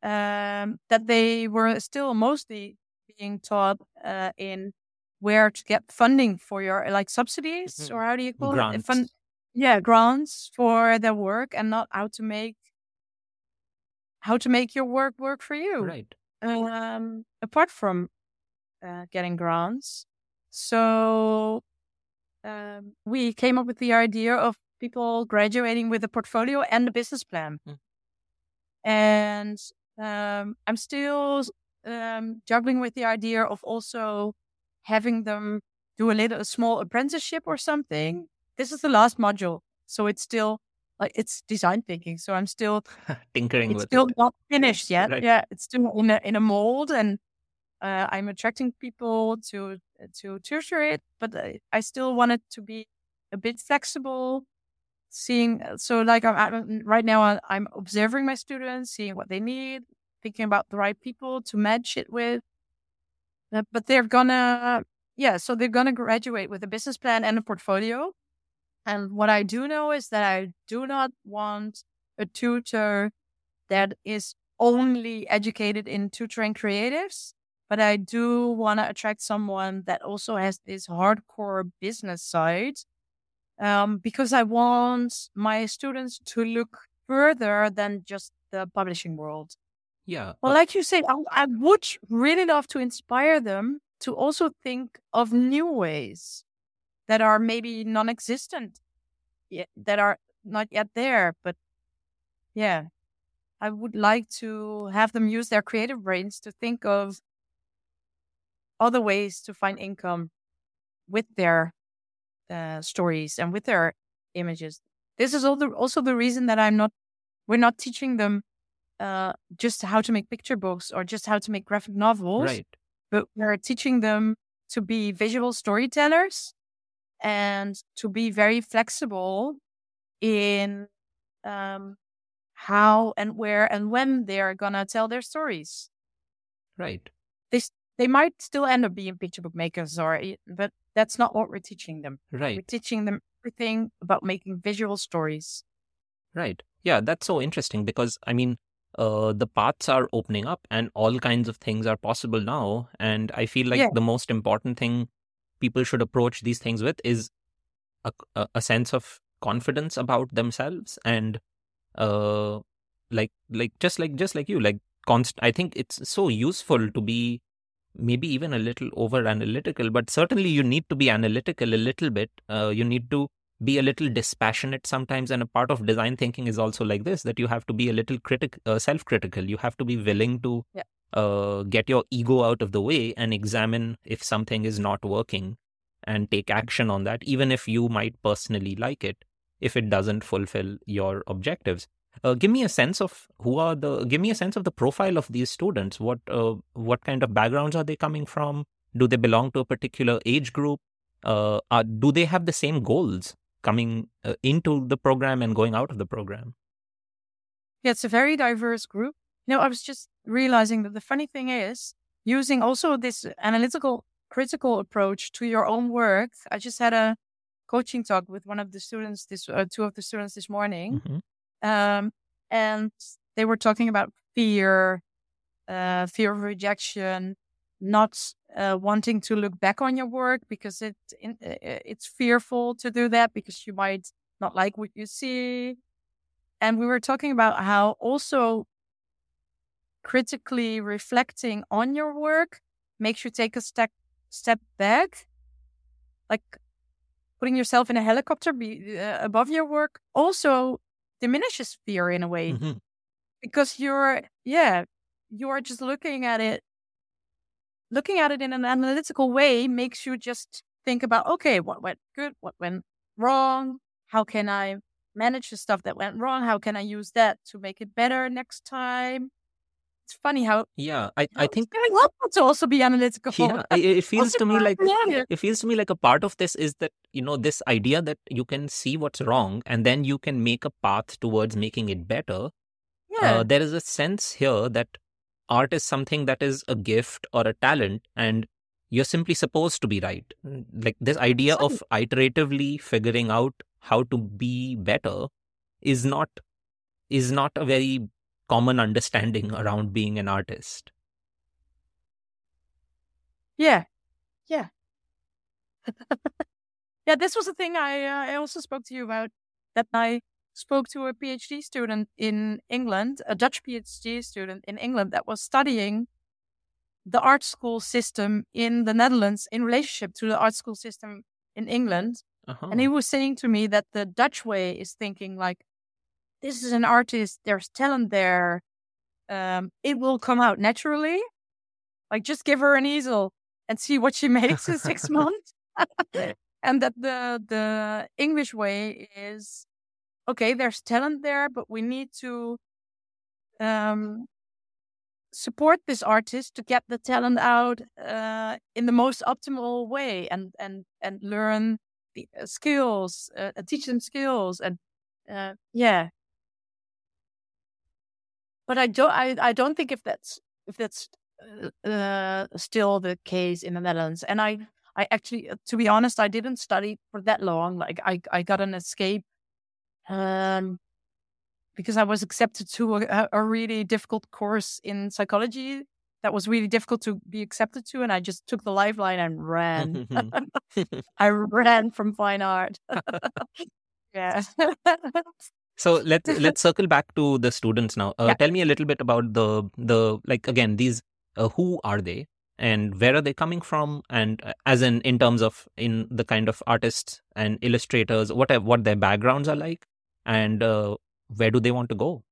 um, that they were still mostly being taught uh, in where to get funding for your like subsidies mm-hmm. or how do you call grants. it? Fun- yeah, grants for their work and not how to make how to make your work work for you. Right. Um, apart from uh, getting grants, so um, we came up with the idea of people graduating with a portfolio and a business plan. Mm. And um, I'm still um, juggling with the idea of also having them do a little a small apprenticeship or something. This is the last module, so it's still like it's design thinking. So I'm still tinkering. It's with still it. not finished yet. Right. Yeah, it's still in a in a mold, and uh, I'm attracting people to to tutor it, but I still want it to be a bit flexible. Seeing so, like I'm, I'm right now, I'm observing my students, seeing what they need, thinking about the right people to match it with. Uh, but they're gonna, yeah, so they're gonna graduate with a business plan and a portfolio. And what I do know is that I do not want a tutor that is only educated in tutoring creatives but I do want to attract someone that also has this hardcore business side um, because I want my students to look further than just the publishing world. Yeah. Well, like you said, I, I would really love to inspire them to also think of new ways that are maybe non-existent, that are not yet there. But yeah, I would like to have them use their creative brains to think of other ways to find income with their uh, stories and with their images. This is also also the reason that I'm not. We're not teaching them uh, just how to make picture books or just how to make graphic novels, right. but we're teaching them to be visual storytellers and to be very flexible in um, how and where and when they're gonna tell their stories. Right. They they might still end up being picture book makers, or but that's not what we're teaching them. Right. We're teaching them everything about making visual stories. Right. Yeah, that's so interesting because I mean, uh, the paths are opening up and all kinds of things are possible now. And I feel like Yeah. the most important thing people should approach these things with is a, a, a sense of confidence about themselves and uh like like just like just like you like const i think it's so useful to be maybe even a little over analytical but certainly you need to be analytical a little bit. Uh, you need to be a little dispassionate sometimes and a part of design thinking is also like this that you have to be a little critic uh, self-critical. You have to be willing to Yeah. uh, get your ego out of the way and examine if something is not working and take action on that even if you might personally like it if it doesn't fulfill your objectives uh, give me a sense of who are the give me a sense of the profile of these students what uh, what kind of backgrounds are they coming from do they belong to a particular age group uh, are, do they have the same goals coming uh, into the program and going out of the program Yeah, it's a very diverse group. You know, I was just realizing that the funny thing is using also this analytical, critical approach to your own work. I just had a coaching talk with one of the students, this uh, two of the students this morning, Mhm. Um, and they were talking about fear, uh, fear of rejection, not uh, wanting to look back on your work because it in, uh, it's fearful to do that because you might not like what you see. And we were talking about how also critically reflecting on your work makes you take a step step back, like putting yourself in a helicopter be, uh, above your work. Also diminishes fear in a way Mhm. because you're yeah you're just looking at it looking at it in an analytical way makes you just think about okay what went good what went wrong? How can i manage the stuff that went wrong? How can i use that to make it better next time it's funny how yeah i, I think very helpful to also be analytical yeah it, feels Also to me like it feels to me like a part of this is that you know this idea that you can see what's wrong and then you can make a path towards making it better. Yeah. Uh, there is a sense here that art is something that is a gift or a talent and you're simply supposed to be right. Mm, like this idea of iteratively figuring out how to be better is not is not a very common understanding around being an artist Yeah, yeah, yeah. This was a thing I uh, I also spoke to you about. That I spoke to a PhD student in England, a Dutch PhD student in England that was studying the art school system in the Netherlands in relationship to the art school system in England. uh-huh. And he was saying to me that the Dutch way is thinking like, this is an artist, there's talent there. Um, it will come out naturally. Like just give her an easel and see what she makes in six months. and that the the English way is okay, there's talent there, but we need to um support this artist to get the talent out uh, in the most optimal way and and and learn the uh, skills uh, uh, teach them skills and uh, yeah but i don't I, I don't think if that's if that's uh, uh, still the case in the netherlands and i i actually uh, to be honest i didn't study for that long like i i got an escape um because I was accepted to a, a really difficult course in psychology that was really difficult to be accepted to, and I just took the lifeline and ran. I ran from fine art. yeah, So let's let's circle back to the students now. Uh, Yeah. Tell me a little bit about the the like again these uh, who are they and where are they coming from and uh, as in in terms of in the kind of artists and illustrators what what their backgrounds are like and uh, where do they want to go?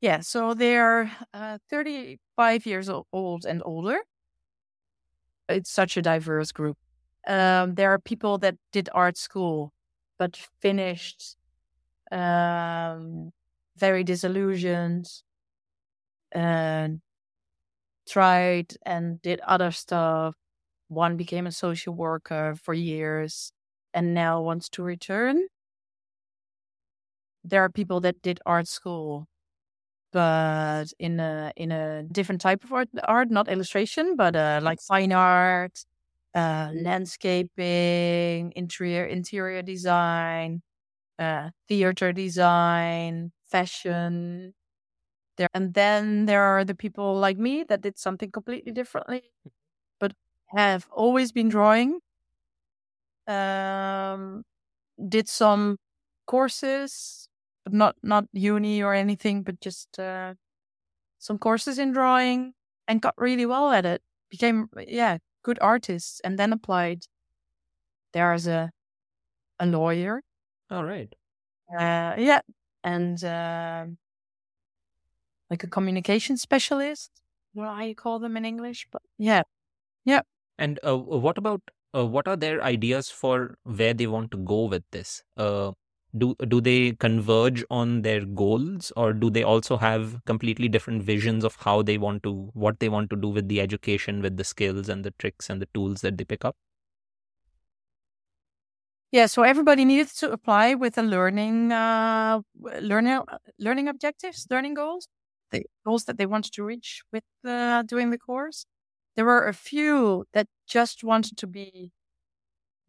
Yeah, so they're uh, 35 years old and older. It's such a diverse group. Um, there are people that did art school but finished um, very disillusioned and tried and did other stuff. One became a social worker for years and now wants to return. There are people that did art school but in a in a different type of art, art not illustration, but uh, like fine art, uh, landscaping, interior interior design, uh, theater design, fashion. There and then there are the people like me that did something completely differently, but have always been drawing. Um, did some courses but not not uni or anything, but just uh, some courses in drawing and got really well at it. Became yeah good artists, and then applied there as a a lawyer. All right. Uh, yeah, and uh, like a communication specialist. What I don't know how you call them in English, but yeah, Yeah. And uh, what about uh, what are their ideas for where they want to go with this? Do do they converge on their goals, or do they also have completely different visions of how they want to what they want to do with the education, with the skills and the tricks and the tools that they pick up? yeah. So everybody needed to apply with a learning, uh, learning, learning objectives, learning goals, the goals that they wanted to reach with uh, doing the course. There were a few that just wanted to be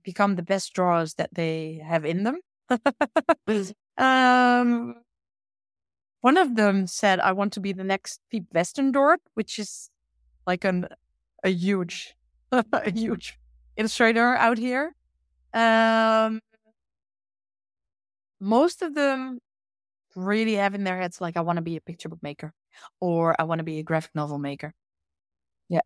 become the best drawers that they have in them. um, one of them said, "I want to be the next Fiep Westendorp," which is like an a huge, a huge illustrator out here. Um, most of them really have in their heads like, "I want to be a picture book maker," or "I want to be a graphic novel maker." Yeah.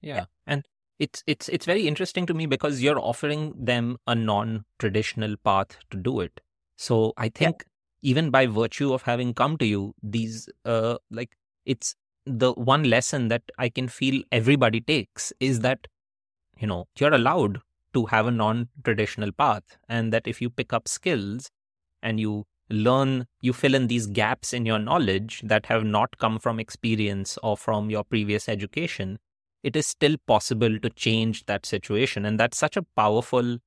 Yeah. And it's it's it's very interesting to me because you're offering them a non-traditional path to do it. So I think even by virtue of having come to you, these uh like it's the one lesson that I can feel everybody takes is that you know you're allowed to have a non-traditional path and that if you pick up skills and you learn you fill in these gaps in your knowledge that have not come from experience or from your previous education it is still possible to change that situation. And that's such a powerful,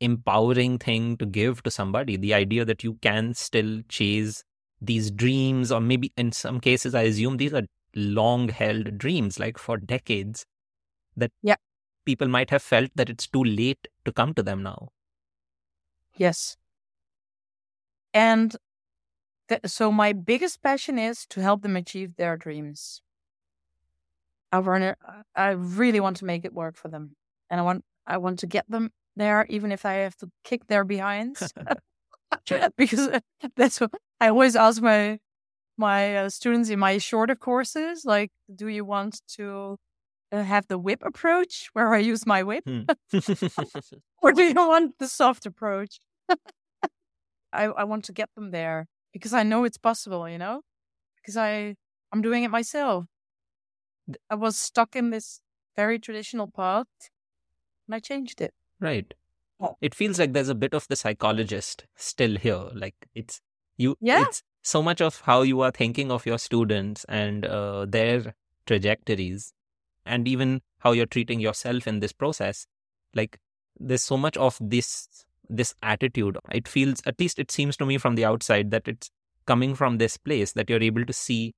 empowering thing to give to somebody the idea that you can still chase these dreams, or maybe in some cases, I assume these are long held dreams, like for decades, that Yeah. people might have felt that it's too late to come to them now. Yes. And th- so my biggest passion is to help them achieve their dreams. I want I really want to make it work for them, and I want I want to get them there, even if I have to kick their behinds, because that's what I always ask my my uh, students in my shorter courses. Like, do you want to uh, have the whip approach where I use my whip, Hmm. or do you want the soft approach? I I want to get them there because I know it's possible. You know, because I I'm doing it myself. I was stuck in this very traditional path and I changed it. Right. Oh. It feels like there's a bit of the psychologist still here. Like it's you. Yeah. It's so much of how you are thinking of your students and uh, their trajectories, and even how you're treating yourself in this process. Like there's so much of this this attitude. It feels, at least it seems to me from the outside, that it's coming from this place that you're able to see.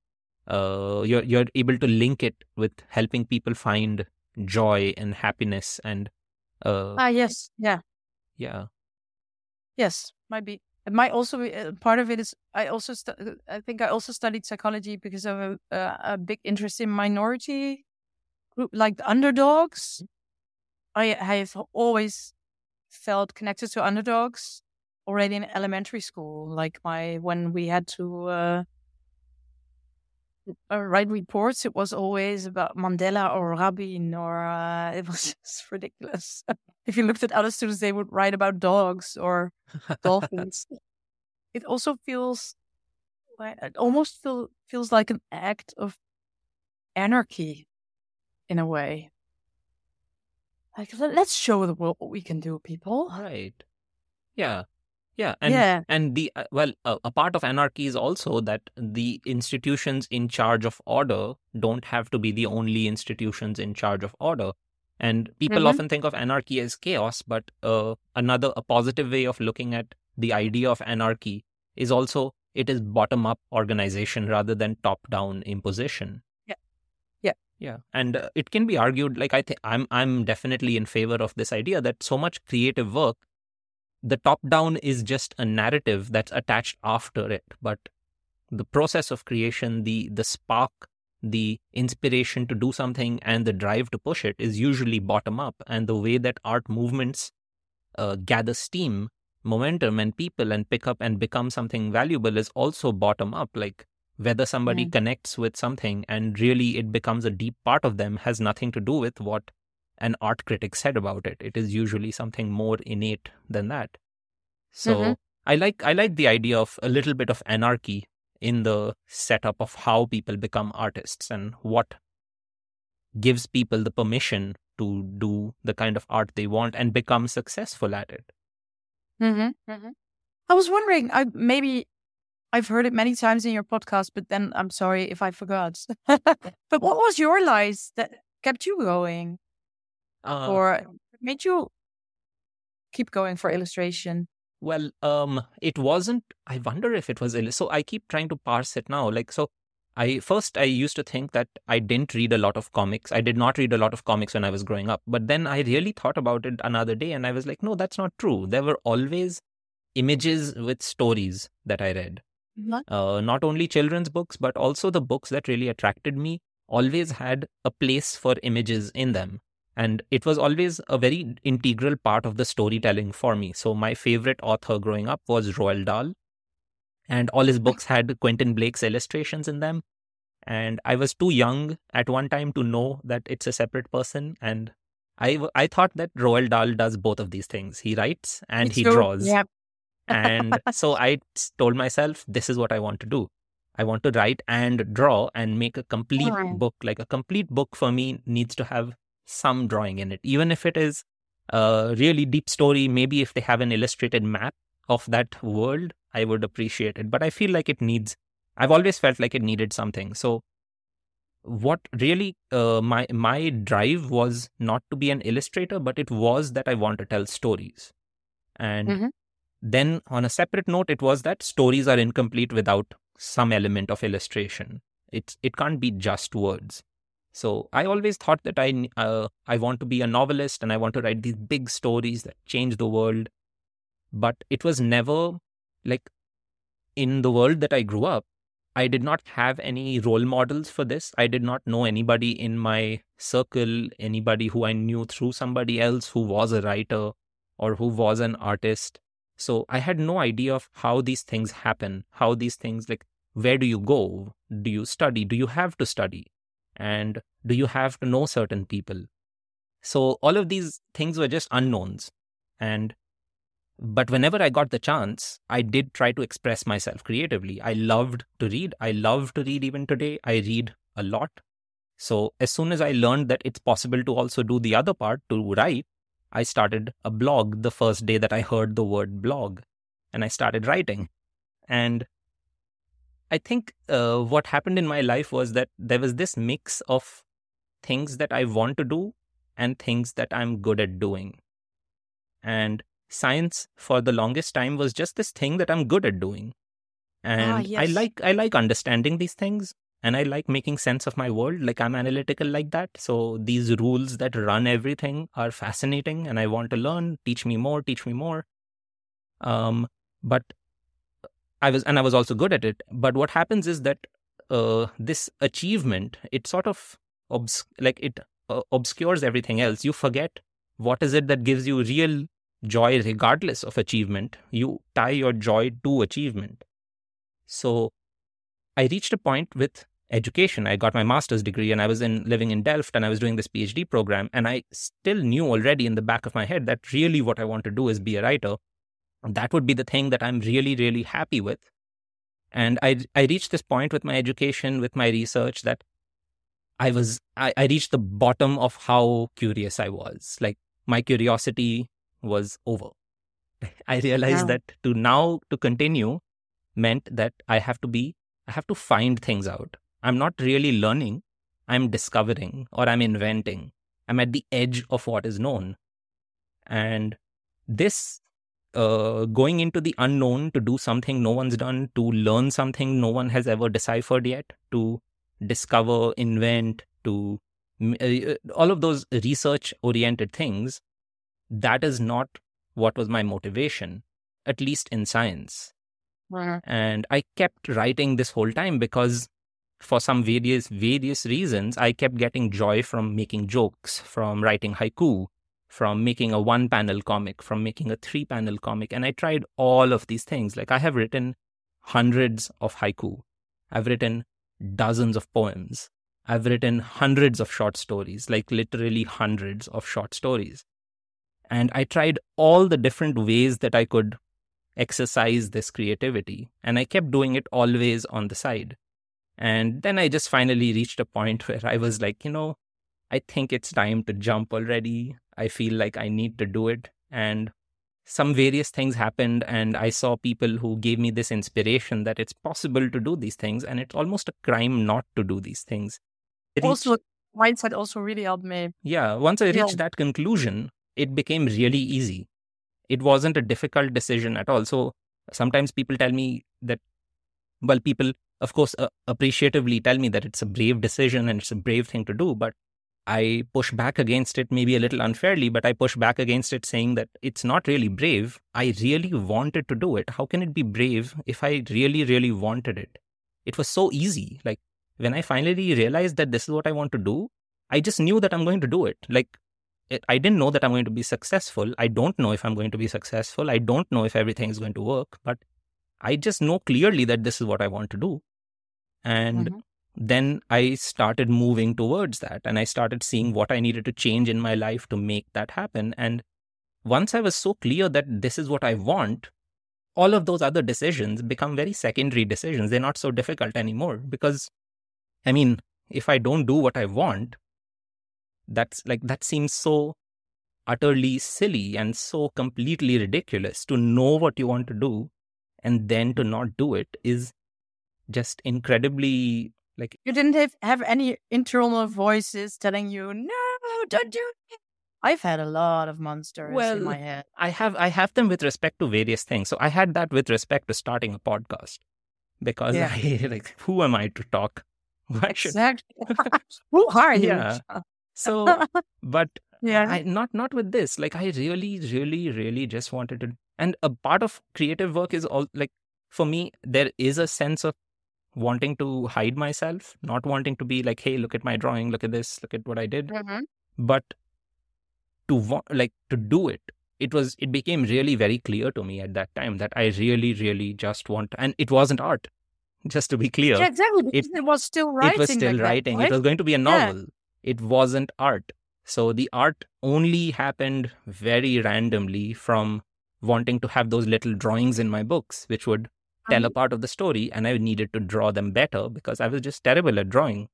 Uh, you're you're able to link it with helping people find joy and happiness and uh, Ah, yes. Yeah. yeah Yes. Might be. It might also be uh, part of it is I also stu- uh, I think I also studied psychology because of a, a, a big interest in minority group like the underdogs. I I have always felt connected to underdogs already in elementary school. Like my when we had to uh, uh, write reports, it was always about Mandela or Rabin, or uh, it was just ridiculous. if you looked at other students, they would write about dogs or dolphins. it also feels it almost feel, feels like an act of anarchy in a way. Like let's show the world what we can do, people. Right. Yeah. Yeah, and Yeah. and the uh, well, uh, a part of anarchy is also that the institutions in charge of order don't have to be the only institutions in charge of order. And people Mhm. often think of anarchy as chaos, but uh, another a positive way of looking at the idea of anarchy is also it is bottom up organization rather than top down imposition. Yeah. Yeah. Yeah, and uh, it can be argued like I think I'm I'm definitely in favor of this idea that so much creative work the top down is just a narrative that's attached after it but the process of creation the the spark the inspiration to do something and the drive to push it is usually bottom up and the way that art movements uh, gather steam momentum and people and pick up and become something valuable is also bottom up like whether somebody Mm. connects with something and really it becomes a deep part of them has nothing to do with what an art critic said about it. It is usually something more innate than that. So Mhm. I like I like the idea of a little bit of anarchy in the setup of how people become artists and what gives people the permission to do the kind of art they want and become successful at it. Mm-hmm. Mm-hmm. I was wondering, I maybe I've heard it many times in your podcast, but then I'm sorry if I forgot. but what was your lies that kept you going Uh, or made you keep going for illustration? Well, um, it wasn't. I wonder if it was. ill- So I keep trying to parse it now. Like, so I first I used to think that I didn't read a lot of comics. I did not read a lot of comics when I was growing up. But then I really thought about it another day, and I was like, no, that's not true. There were always images with stories that I read. Uh, not only children's books, but also the books that really attracted me always had a place for images in them. And it was always a very integral part of the storytelling for me. So, my favorite author growing up was Roald Dahl, and all his books had Quentin Blake's illustrations in them. And I was too young at one time to know that it's a separate person. And I, I thought that Roald Dahl does both of these things. He writes and Me he too. draws Yeah. and so I told myself, this is what I want to do. I want to write and draw and make a complete book. Like a complete book for me needs to have some drawing in it, even if it is a really deep story. Maybe if they have an illustrated map of that world, I would appreciate it. But I feel like it needs, I've always felt like it needed something. So what really uh, my my drive was not to be an illustrator but it was that i want to tell stories and Mhm. then on a separate note it was that stories are incomplete without some element of illustration it's it can't be just words so i always thought that i uh, i want to be a novelist and i want to write these big stories that change the world but it was never like in the world that i grew up I did not have any role models for this. I did not know anybody in my circle, anybody who I knew through somebody else who was a writer or who was an artist. So I had no idea of how these things happen, how these things like where do you go? Do you study? Do you have to study? And do you have to know certain people? So all of these things were just unknowns. And but whenever I got the chance, I did try to express myself creatively. I loved to read. I love to read even today. I read a lot. So as soon as I learned that it's possible to also do the other part to write, I started a blog the first day that I heard the word blog and I started writing. And I think uh, what happened in my life was that there was this mix of things that I want to do and things that I'm good at doing. And science for the longest time was just this thing that I'm good at doing. And I yes. like I like understanding these things and I like making sense of my world. Like I'm analytical like that. So these rules that run everything are fascinating and I want to learn, teach me more, teach me more. Um but I was and I was also good at it. But what happens is that uh, this achievement, it sort of obs- like it uh, obscures everything else. You forget what is it that gives you real joy regardless of achievement. You tie your joy to achievement. So I reached a point with education. I got my master's degree and I was in living in Delft and I was doing this PhD program. And I still knew already in the back of my head that really what I want to do is be a writer. That would be the thing that I'm really, really happy with. And I, I reached this point with my education, with my research, that I was, I, I reached the bottom of how curious I was. Like my curiosity was over. I realized wow. that to now to continue meant that I have to be, I have to find things out. I'm not really learning, I'm discovering or I'm inventing. I'm at the edge of what is known. And this uh, going into the unknown to do something no one's done, to learn something no one has ever deciphered yet, to discover, invent, to uh, uh, all of those research oriented things, that is not what was my motivation, at least in science. Uh-huh. And I kept writing this whole time because for some various various reasons i kept getting joy from making jokes from writing haiku from making a one panel comic, from making a three panel comic. And I tried all of these things. Like I have written hundreds of haiku, I've written dozens of poems, I've written hundreds of short stories, like literally hundreds of short stories. And I tried all the different ways that I could exercise this creativity. And I kept doing it always on the side. And then I just finally reached a point where I was like, you know, I think it's time to jump already. I feel like I need to do it. And some various things happened, and I saw people who gave me this inspiration that it's possible to do these things, and it's almost a crime not to do these things. It also, reached, mindset also really helped me. Yeah, once I reached yeah. that conclusion, it became really easy. It wasn't a difficult decision at all. So sometimes people tell me that, well, people, of course, uh, appreciatively tell me that it's a brave decision and it's a brave thing to do. But I push back against it, maybe a little unfairly, but I push back against it saying that it's not really brave. I really wanted to do it. How can it be brave if I really, really wanted it? It was so easy. Like when I finally realized that this is what I want to do, I just knew that I'm going to do it. Like I didn't know that I'm going to be successful. I don't know if I'm going to be successful. I don't know if everything is going to work, but I just know clearly that this is what I want to do. And mm-hmm then I started moving towards that and I started seeing what I needed to change in my life to make that happen. And once I was so clear that this is what I want, all of those other decisions become very secondary decisions. They're not so difficult anymore because, I mean, if I don't do what I want, that's like, that seems so utterly silly and so completely ridiculous to know what you want to do and then to not do it is just incredibly like you didn't have, have any internal voices telling you, no, don't do it. I've had a lot of monsters well, in my head. I have I have them with respect to various things. So I had that with respect to starting a podcast. Because yeah. I like who am I to talk? Why should exactly. who are you? Yeah. So but yeah. I not not with this. Like I really, really, really just wanted to and a part of creative work is all like for me, there is a sense of wanting to hide myself, not wanting to be like, hey, look at my drawing, look at this, look at what I did. Mm-hmm. But to want, like, to do it, it was, it became really very clear to me at that time that I really, really just want, and it wasn't art, just to be clear. Yeah, exactly. It, it was still writing. It was still writing. That, right? It was going to be a novel. Yeah. It wasn't art. So the art only happened very randomly from wanting to have those little drawings in my books, which would tell a part of the story and I needed to draw them better because I was just terrible at drawing.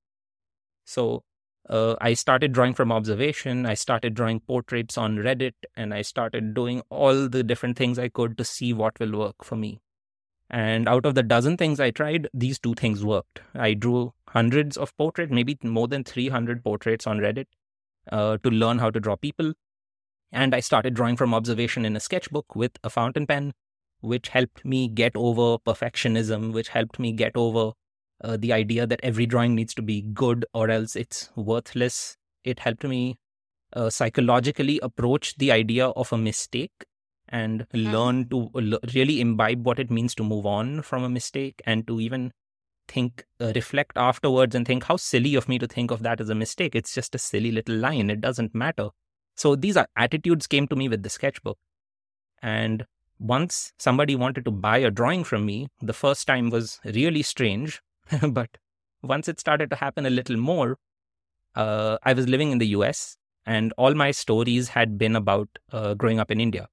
So uh, I started drawing from observation. I started drawing portraits on Reddit and I started doing all the different things I could to see what will work for me. And out of the dozen things I tried, these two things worked. I drew hundreds of portraits, maybe more than 300 portraits on Reddit uh, to learn how to draw people. And I started drawing from observation in a sketchbook with a fountain pen which helped me get over perfectionism, which helped me get over uh, the idea that every drawing needs to be good or else it's worthless. It helped me uh, psychologically approach the idea of a mistake and mm-hmm. learn to l- really imbibe what it means to move on from a mistake and to even think, uh, reflect afterwards and think how silly of me to think of that as a mistake. It's just a silly little line. It doesn't matter. So these are attitudes came to me with the sketchbook. And once somebody wanted to buy a drawing from me, the first time was really strange. but once it started to happen a little more, uh, I was living in the US and all my stories had been about uh, growing up in India.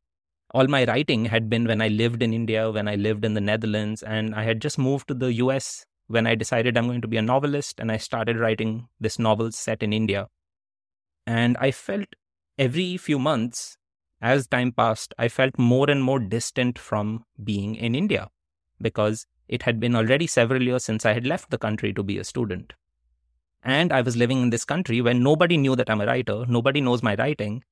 All my writing had been when I lived in India, when I lived in the Netherlands, and I had just moved to the US when I decided I'm going to be a novelist and I started writing this novel set in India. And I felt every few months, as time passed, I felt more and more distant from being in India because it had been already several years since I had left the country to be a student. And I was living in this country where nobody knew that I'm a writer, nobody knows my writing,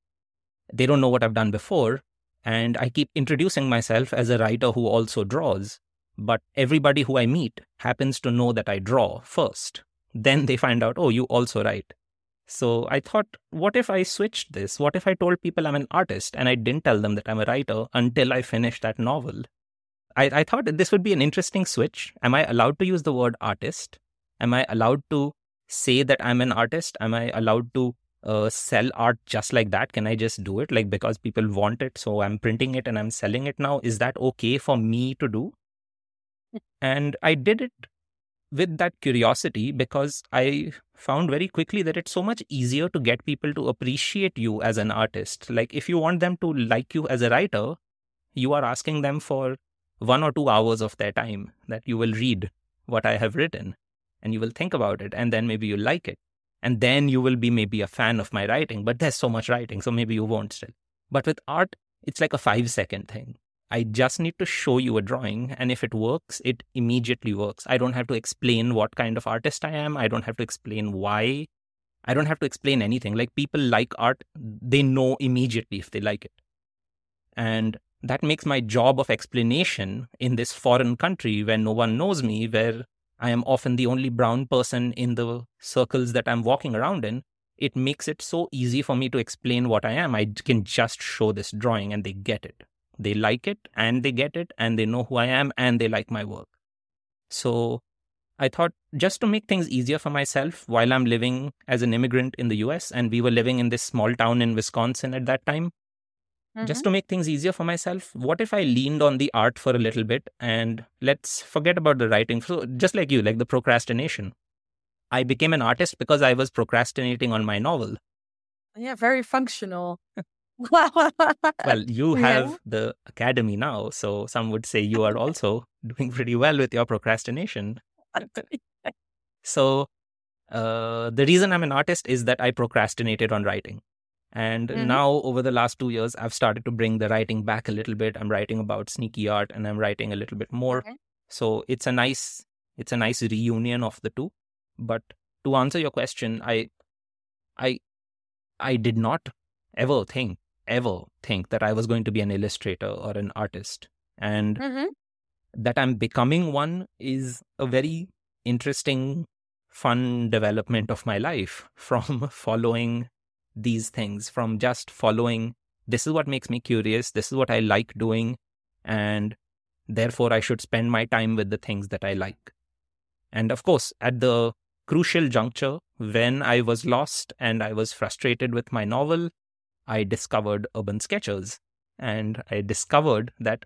they don't know what I've done before. And I keep introducing myself as a writer who also draws. But everybody who I meet happens to know that I draw first. Then they find out, oh, you also write. So I thought, what if I switched this? What if I told people I'm an artist and I didn't tell them that I'm a writer until I finished that novel? I, I thought this would be an interesting switch. Am I allowed to use the word artist? Am I allowed to say that I'm an artist? Am I allowed to uh, sell art just like that? Can I just do it like because people want it? So I'm printing it and I'm selling it now. Is that okay for me to do? And I did it with that curiosity because I found very quickly that it's so much easier to get people to appreciate you as an artist. Like, if you want them to like you as a writer, you are asking them for one or two hours of their time that you will read what I have written and you will think about it and then maybe you like it. And then you will be maybe a fan of my writing, but there's so much writing, so maybe you won't still. But with art, it's like a five second thing. I just need to show you a drawing. And if it works, it immediately works. I don't have to explain what kind of artist I am. I don't have to explain why. I don't have to explain anything. Like people like art, they know immediately if they like it. And that makes my job of explanation in this foreign country where no one knows me, where I am often the only brown person in the circles that I'm walking around in, it makes it so easy for me to explain what I am. I can just show this drawing and they get it. They like it and they get it and they know who I am and they like my work. So I thought just to make things easier for myself while I'm living as an immigrant in the US and we were living in this small town in Wisconsin at that time, mm-hmm. just to make things easier for myself, what if I leaned on the art for a little bit and let's forget about the writing? So just like you, like the procrastination. I became an artist because I was procrastinating on my novel. Yeah, very functional. well, you have yeah. the academy now, so some would say you are also doing pretty well with your procrastination. so, uh, the reason I'm an artist is that I procrastinated on writing. And mm-hmm. now, over the last two years, I've started to bring the writing back a little bit. I'm writing about sneaky art and I'm writing a little bit more. Okay. So it's a nice, it's a nice reunion of the two. But to answer your question, I, I, I did not ever think ever think that I was going to be an illustrator or an artist. And mm-hmm. that I'm becoming one is a very interesting, fun development of my life from following these things, from just following this is what makes me curious, this is what I like doing, and therefore I should spend my time with the things that I like. And of course, at the crucial juncture when I was lost and I was frustrated with my novel, I discovered urban sketchers and I discovered that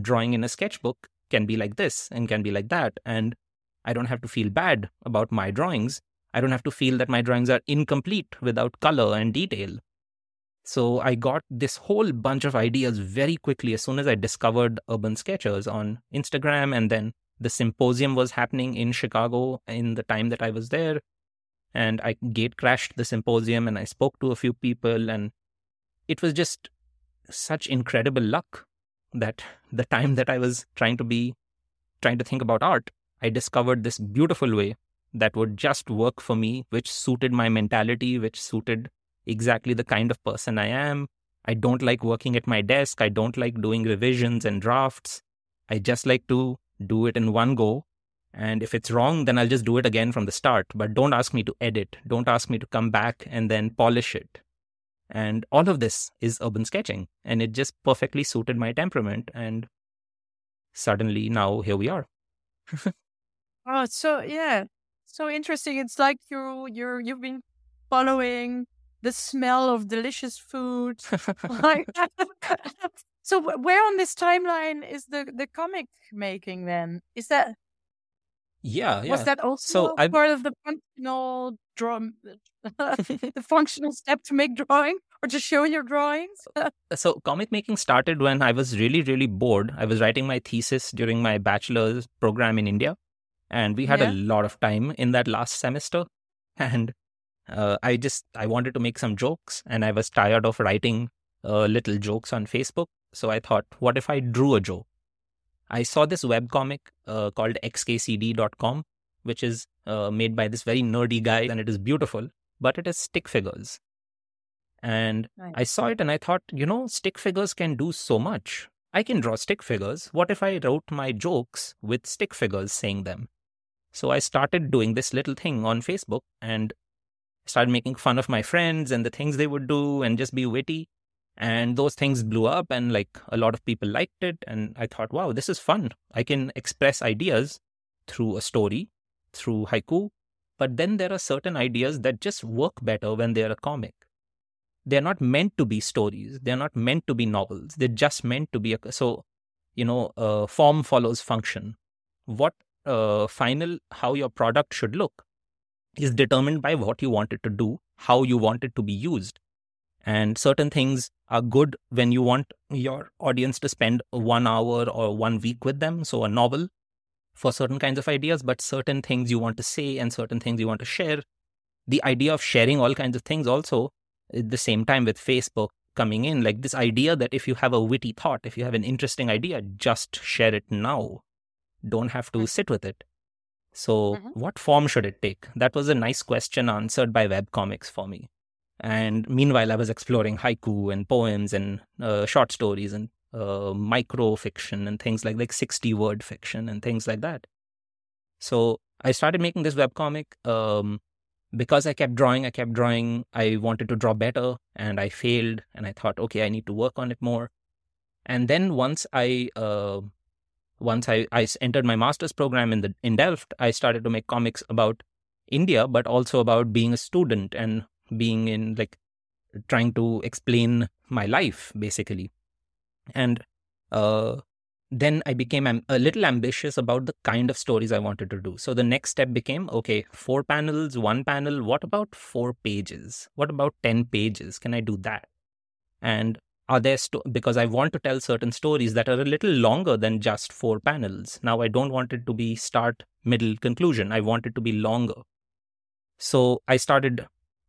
drawing in a sketchbook can be like this and can be like that. And I don't have to feel bad about my drawings. I don't have to feel that my drawings are incomplete without color and detail. So I got this whole bunch of ideas very quickly as soon as I discovered Urban Sketchers on Instagram. And then the symposium was happening in Chicago in the time that I was there. And I gate crashed the symposium and I spoke to a few people and it was just such incredible luck that the time that I was trying to be trying to think about art, I discovered this beautiful way that would just work for me, which suited my mentality, which suited exactly the kind of person I am. I don't like working at my desk. I don't like doing revisions and drafts. I just like to do it in one go. And if it's wrong, then I'll just do it again from the start. But don't ask me to edit. Don't ask me to come back and then polish it. And all of this is urban sketching. And it just perfectly suited my temperament. And suddenly now here we are. oh, so yeah. So interesting. It's like you you're you've been following the smell of delicious food. So where on this timeline is the the comic making then? Is that yeah, yeah. Was that also so part of the functional drawing, the functional step to make drawing or to show your drawings? so comic making started when I was really, really bored. I was writing my thesis during my bachelor's program in India, and we had yeah. a lot of time in that last semester. And uh, I just I wanted to make some jokes, and I was tired of writing uh, little jokes on Facebook. So I thought, what if I drew a joke? I saw this webcomic uh, called xkcd.com, which is uh, made by this very nerdy guy, and it is beautiful, but it is stick figures. And nice. I saw it and I thought, you know, stick figures can do so much. I can draw stick figures. What if I wrote my jokes with stick figures saying them? So I started doing this little thing on Facebook and started making fun of my friends and the things they would do and just be witty and those things blew up and like a lot of people liked it and i thought wow this is fun. I can express ideas through a story through haiku but then there are certain ideas that just work better when they're a comic. They're not meant to be stories. They're not meant to be novels. They're just meant to be a so you know uh, form follows function. What uh, final how your product should look is determined by what you want it to do how you want it to be used and certain things are good when you want your audience to spend one hour or one week with them. So, a novel for certain kinds of ideas, but certain things you want to say and certain things you want to share. The idea of sharing all kinds of things also at the same time with Facebook coming in, like this idea that if you have a witty thought, if you have an interesting idea, just share it now. Don't have to mm-hmm. sit with it. So, mm-hmm. what form should it take? That was a nice question answered by webcomics for me. And meanwhile, I was exploring haiku and poems and uh, short stories and uh, micro fiction and things like like 60 word fiction and things like that. So I started making this webcomic um, because I kept drawing, I kept drawing. I wanted to draw better and I failed. And I thought, okay, I need to work on it more. And then once I uh, once I, I entered my master's program in the in Delft, I started to make comics about India, but also about being a student and being in like trying to explain my life basically. And uh, then i became am- a little ambitious about the kind of stories i wanted to do. So the next step became okay four panels one panel what about four pages? What about 10 pages? Can i do that? And are there sto- because i want to tell certain stories that are a little longer than just four panels. Now i don't want it to be start middle conclusion. I want it to be longer. So i started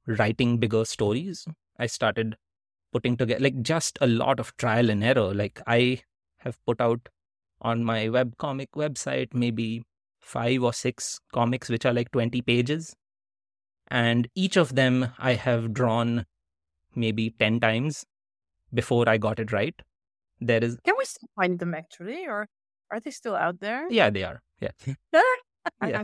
writing bigger stories. I started putting together like just a lot of trial and error. Like I have put out on my web comic website maybe five or six comics which are like 20 pages. And each of them I have drawn maybe 10 times before I got it right. There is Can we still find them actually or are they still out there? Yeah, they are. Yeah. yeah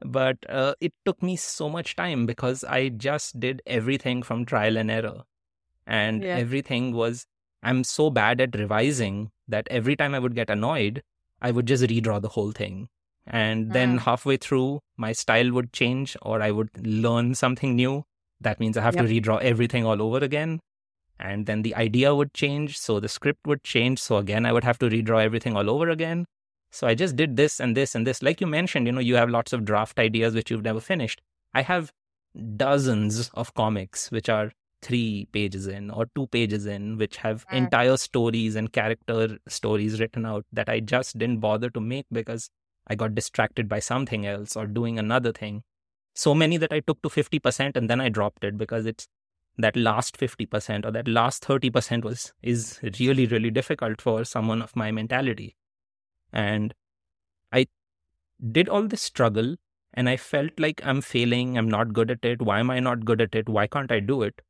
but uh, it took me so much time because I just did everything from trial and error. And yeah. everything was, I'm so bad at revising that every time I would get annoyed, I would just redraw the whole thing. And then mm. halfway through, my style would change or I would learn something new. That means I have yep. to redraw everything all over again. And then the idea would change. So the script would change. So again, I would have to redraw everything all over again. So I just did this and this and this. Like you mentioned, you know, you have lots of draft ideas which you've never finished. I have dozens of comics which are three pages in or two pages in, which have mm. entire stories and character stories written out that I just didn't bother to make because I got distracted by something else or doing another thing. So many that I took to 50% and then I dropped it because it's that last 50% or that last 30% was is really really difficult for someone of my mentality and I did all this struggle and I felt like I'm failing, I'm not good at it. Why am I not good at it? Why can't I do it?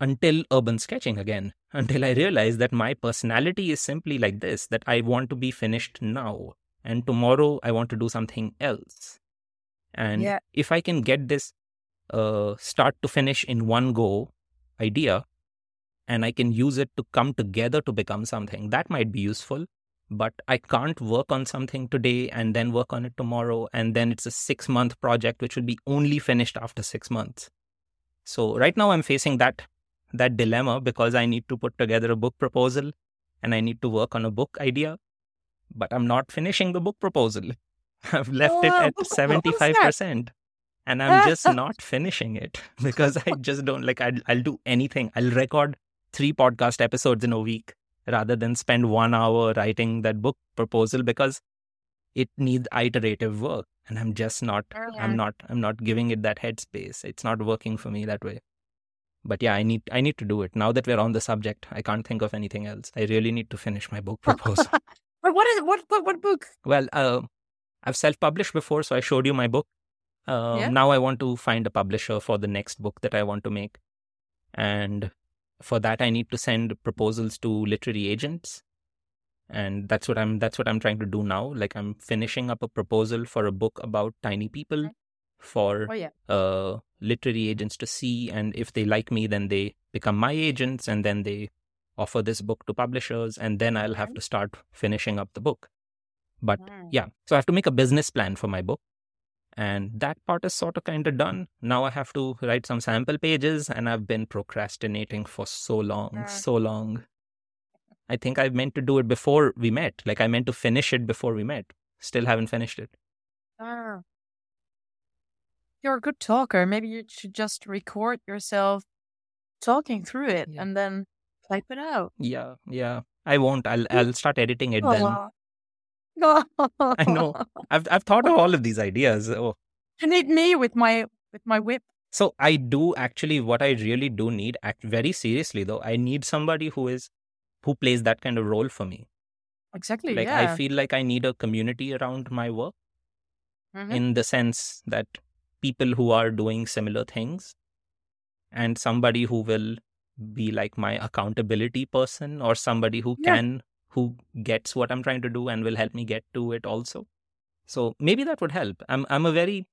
Until urban sketching again, until I realized that my personality is simply like this that I want to be finished now, and tomorrow I want to do something else. And yeah. if I can get this uh, start to finish in one go idea, and I can use it to come together to become something, that might be useful but I can't work on something today and then work on it tomorrow. And then it's a six month project, which will be only finished after six months. So right now I'm facing that that dilemma because I need to put together a book proposal and I need to work on a book idea, but I'm not finishing the book proposal. I've left Oh, it at what- what was 75% and I'm just not finishing it because I just don't like I'll, I'll do anything. I'll record three podcast episodes in a week rather than spend one hour writing that book proposal because it needs iterative work. And i'm just not i'm Mhm. not i'm not giving it that headspace. It's not working for me that way. But yeah i need i need to do it. Now that we're on the subject i can't think of anything else. I really need to finish my book proposal. But what is what what what book? well uh, i've self-published before so i showed you my book. Uh, Yeah. now i want to find a publisher for the next book that i want to make. And for that i need to send proposals to literary agents. And that's what i'm that's what i'm trying to do now. Like i'm finishing up a proposal for a book about tiny people for Oh yeah. uh, literary agents to see. And if they like me then they become my agents and then they offer this book to publishers and then i'll have to start finishing up the book. But Mm. yeah so i have to make a business plan for my book and that part is sort of kind of done now i have to write some sample pages and i've been procrastinating for so long Mm. so long i think i meant to do it before we met like i meant to finish it before we met still haven't finished it Ah. You're a good talker. Maybe you should just record yourself talking through it Yeah. and then type it out. yeah yeah i won't i'll i'll start editing it then Aw. I know. I've I've thought of all of these ideas. Oh, You need me with my with my whip. so I do actually what I really do need, act very seriously though. I need somebody who is who plays that kind of role for me. Exactly. Like yeah. I feel like I need a community around my work Mhm. in the sense that people who are doing similar things and somebody who will be like my accountability person or somebody who Yeah. can who gets what I'm trying to do and will help me get to it also. So maybe that would help. I'm I'm a very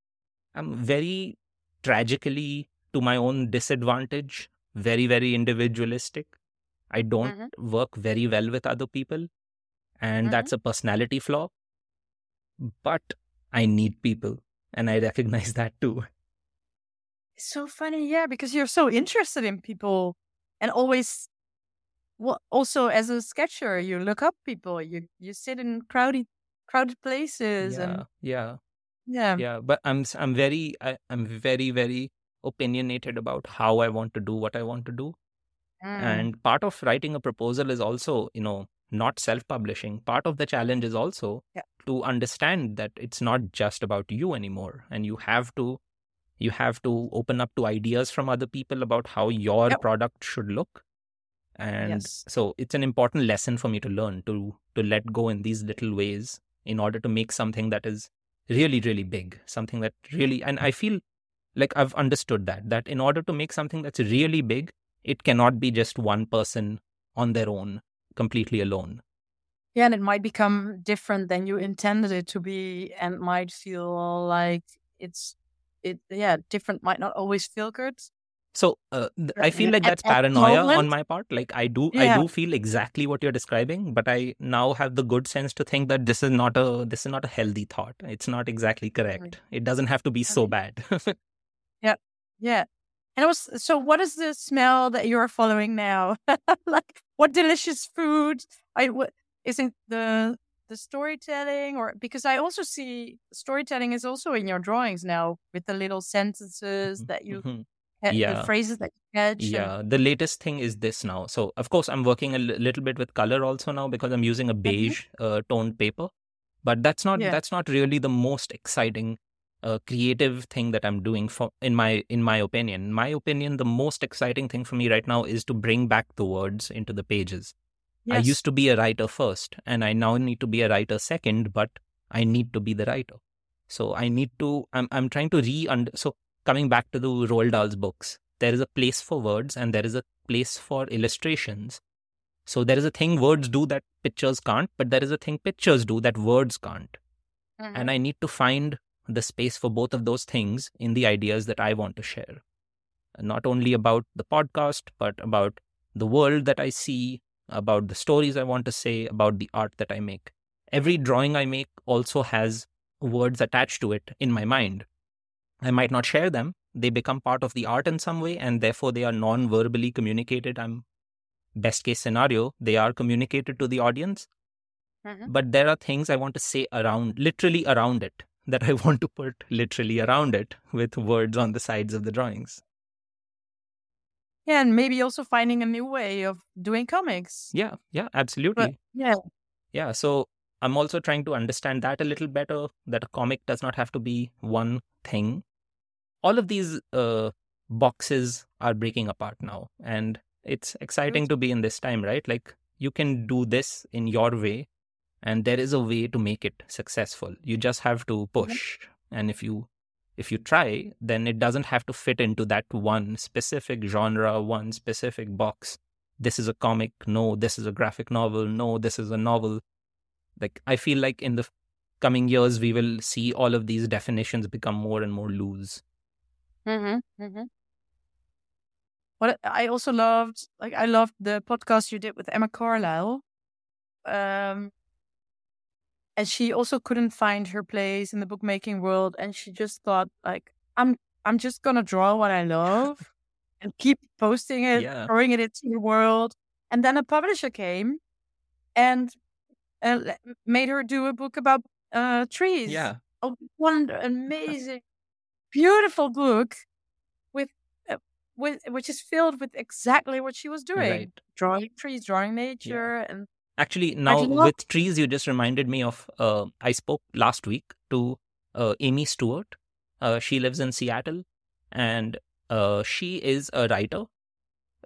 I'm very tragically to my own disadvantage, very, very individualistic. I don't Mhm. work very well with other people. And Mhm. that's a personality flaw. But I need people. And I recognize that too. It's so funny, yeah, because you're so interested in people and always well also as a sketcher, you look up people. You you sit in crowded crowded places Yeah. and Yeah. yeah. Yeah. But I'm I'm very I, I'm very, very opinionated about how I want to do what I want to do. Mm. And part of writing a proposal is also, you know, not self publishing. Part of the challenge is also Yeah. to understand that it's not just about you anymore. And you have to you have to open up to ideas from other people about how your Yep. product should look. And Yes. so it's an important lesson for me to learn to to let go in these little ways in order to make something that is really, really big. Something that really and I feel like I've understood that that in order to make something that's really big, it cannot be just one person on their own, completely alone. Yeah, and it might become different than you intended it to be and might feel like it's it yeah, different might not always feel good. So uh, th- I feel like that's at paranoia on my part. Like I do, I do feel exactly what you're describing, but I now have the good sense to think that this is not a this is not a healthy thought. It's not exactly correct. It doesn't have to be so bad. Yeah. Yeah. And it was so what is the smell that you're following now? like what delicious food? I what is it the the storytelling or because I also see storytelling is also in your drawings now with the little sentences that you Mhm. Yeah. the phrases that you catch. and- Yeah, the latest thing is this now. So, of course, I'm working a little bit with color also now because I'm using a beige uh, toned paper. But that's not Yeah. that's not really the most exciting uh, creative thing that I'm doing for in my in my opinion. In my opinion, the most exciting thing for me right now is to bring back the words into the pages. I used to be a writer first, and I now need to be a writer second, but I need to be the writer. So I need to. I'm I'm trying to re. So coming back to the Roald Dahl's books, there is a place for words and there is a place for illustrations. So there is a thing words do that pictures can't, but there is a thing pictures do that words can't. Mhm. And I need to find the space for both of those things in the ideas that I want to share. Not only about the podcast, but about the world that I see, about the stories I want to say, about the art that I make. Every drawing I make also has words attached to it in my mind. I might not share them, they become part of the art in some way and therefore they are non-verbally communicated i'm best case scenario they are communicated to the audience Mhm. but there are things i want to say around literally around it that i want to put literally around it with words on the sides of the drawings Yeah, and maybe also finding a new way of doing comics. yeah yeah absolutely Yeah. yeah so i'm also trying to understand that a little better that a comic does not have to be one thing. All of these uh, boxes are breaking apart now and it's exciting to be in this time right? Like you can do this in your way and there is a way to make it successful. You just have to push and if you if you try then it doesn't have to fit into that one specific genre one specific box. This is a comic no this is a graphic novel no this is a novel like i feel like in the coming years we will see all of these definitions become more and more loose Mm-hmm. Mm-hmm. What I also loved, like I loved the podcast you did with Emma Carlisle. Um, and she also couldn't find her place in the bookmaking world, and she just thought, like, I'm, I'm just gonna draw what I love, and keep posting it, Yeah. throwing it into the world. And then a publisher came, and uh, made her do a book about uh trees yeah a one amazing, beautiful book with, uh, with which is filled with exactly what she was doing: right drawing trees, drawing nature, and Actually, now love- with trees, you just reminded me of. Uh, I spoke last week to uh, Amy Stewart. Uh, she lives in Seattle, and uh, she is a writer.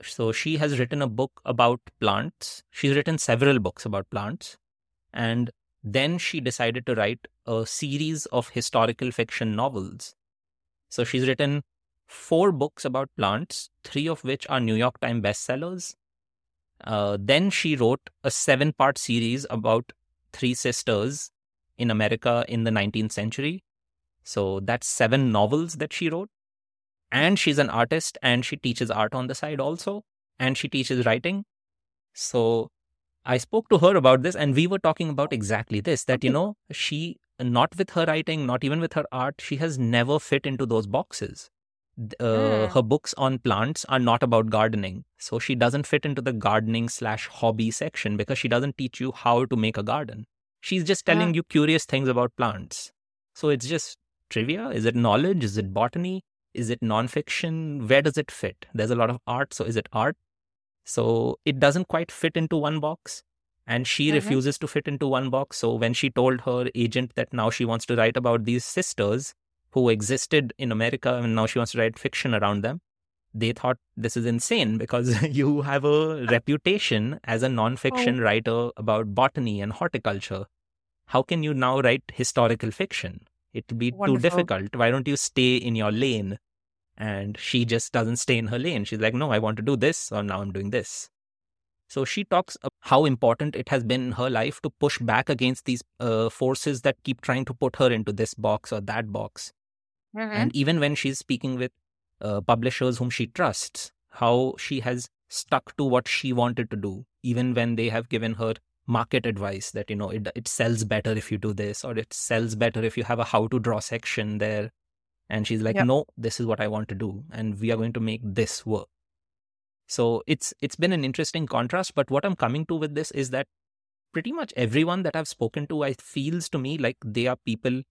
So she has written a book about plants. She's written several books about plants, and then she decided to write a series of historical fiction novels. So she's written four books about plants, three of which are New York Times bestsellers. Uh, then she wrote a seven part series about three sisters in America in the 19th century. So that's seven novels that she wrote. And she's an artist and she teaches art on the side also. And she teaches writing. So I spoke to her about this and we were talking about exactly this that, you know, she, not with her writing, not even with her art, she has never fit into those boxes. Uh, Mm. her books on plants are not about gardening so she doesn't fit into the gardening slash hobby section because she doesn't teach you how to make a garden. She's just telling Ah. you curious things about plants. So it's just trivia? Is it knowledge? Is it botany? Is it nonfiction? Where does it fit? There's a lot of art so is it art so it doesn't quite fit into one box and she Mhm. refuses to fit into one box so when she told her agent that now she wants to write about these sisters who existed in America and now she wants to write fiction around them. They thought this is insane because you have a reputation as a non-fiction writer about botany and horticulture. How can you now write historical fiction? It would be Wonderful. too difficult. Why don't you stay in your lane? And she just doesn't stay in her lane. She's like, no, I want to do this, or now I'm doing this. So she talks about how important it has been in her life to push back against these uh, forces that keep trying to put her into this box or that box. Mhm. And even when she's speaking with uh, publishers whom she trusts, how she has stuck to what she wanted to do, even when they have given her market advice that, you know, it, it sells better if you do this, or it sells better if you have a how to draw section there. And she's like, Yep. no, this is what I want to do. And we are going to make this work. So it's it's been an interesting contrast. But what I'm coming to with this is that pretty much everyone that I've spoken to, I feels to me like they are people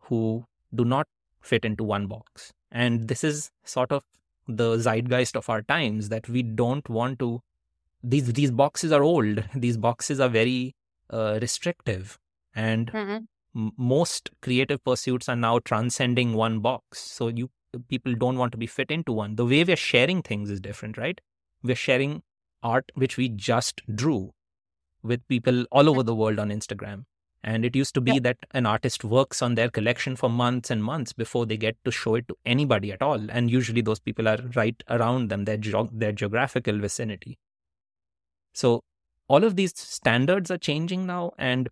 who do not fit into one box. And this is sort of the zeitgeist of our times that we don't want to these these boxes are old. These boxes are very uh, restrictive. And Mhm. Most creative pursuits are now transcending one box. So you people don't want to be fit into one. The way we're sharing things is different right? We're sharing art which we just drew with people all over the world on instagram. And it used to be Yeah. that an artist works on their collection for months and months before they get to show it to anybody at all. And usually those people are right around them their geog- their geographical vicinity. So all of these standards are changing now and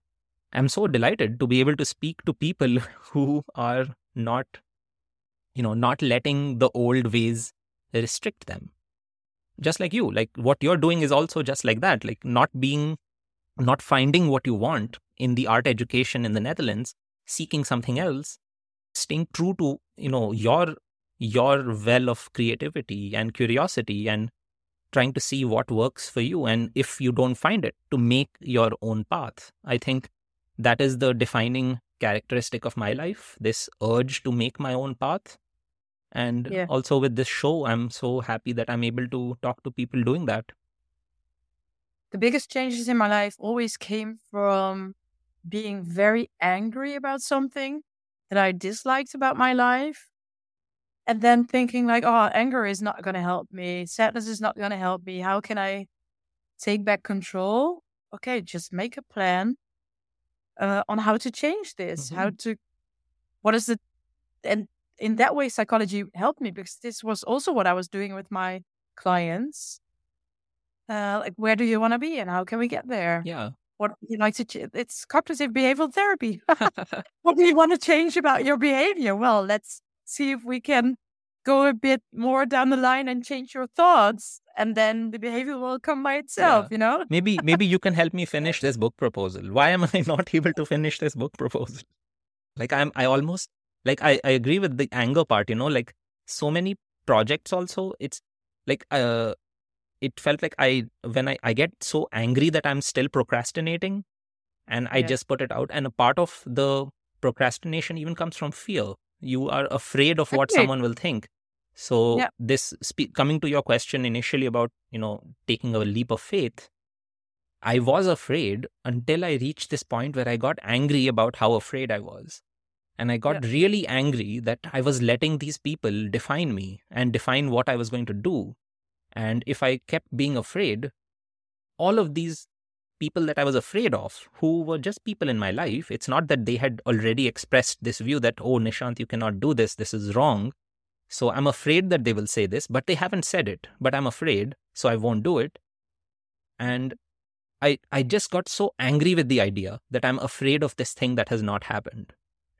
I'm so delighted to be able to speak to people who are not, you know, not letting the old ways restrict them. Just like you, like what you're doing is also just like that, like not being, not finding what you want in the art education in the Netherlands, seeking something else, staying true to, you know, your your well of creativity and curiosity and trying to see what works for you. And if you don't find it, to make your own path. I think that is the defining characteristic of my life this urge to make my own path. And Yeah. also with this show, I'm so happy that I'm able to talk to people doing that. The biggest changes in my life always came from being very angry about something that I disliked about my life. And then thinking like, oh, anger is not going to help me. Sadness is not going to help me. How can I take back control? Okay, just make a plan uh, on how to change this. How to, what is it? And in that way, psychology helped me because this was also what I was doing with my clients. Uh, like, where do you want to be and how can we get there? Yeah. What you like to, ch- it's cognitive behavioral therapy. what do you want to change about your behavior? Well, let's see if we can go a bit more down the line and change your thoughts. And then the behavior will come by itself, you know? maybe maybe you can help me finish this book proposal why am i not able to finish this book proposal like i'm i almost like i, I agree with the anger part you know like so many projects also it's like uh it felt like i when i i get so angry that i'm still procrastinating and i Yeah. just put it out and a part of the procrastination even comes from fear you are afraid of what someone will think. So Yeah. this spe- coming to your question initially about you know taking a leap of faith i was afraid until i reached this point where i got angry about how afraid i was. And i got really angry that i was letting these people define me and define what i was going to do. And if i kept being afraid all of these people that I was afraid of, who were just people in my life, it's not that they had already expressed this view that, oh, Nishant, you cannot do this, this is wrong. So I'm afraid that they will say this, but they haven't said it. But I'm afraid, so I won't do it. And I, I just got so angry with the idea that I'm afraid of this thing that has not happened.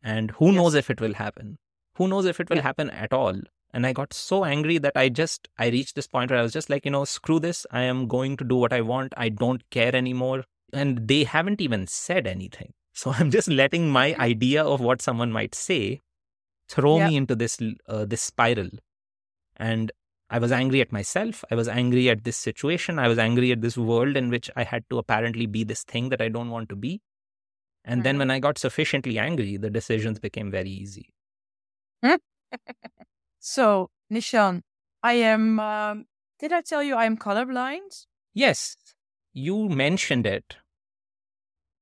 And who Yes. knows if it will happen? Who knows if it will Yeah. happen at all? And I got so angry that I just, I reached this point where I was just like, you know, screw this. I am going to do what I want. I don't care anymore. And they haven't even said anything. So I'm just letting my idea of what someone might say throw Yep. me into this uh, this spiral. And I was angry at myself. I was angry at this situation. I was angry at this world in which I had to apparently be this thing that I don't want to be. And then Mhm. when I got sufficiently angry, the decisions became very easy. So, Nishant, I am, um, did I tell you I am colorblind? Yes, you mentioned it.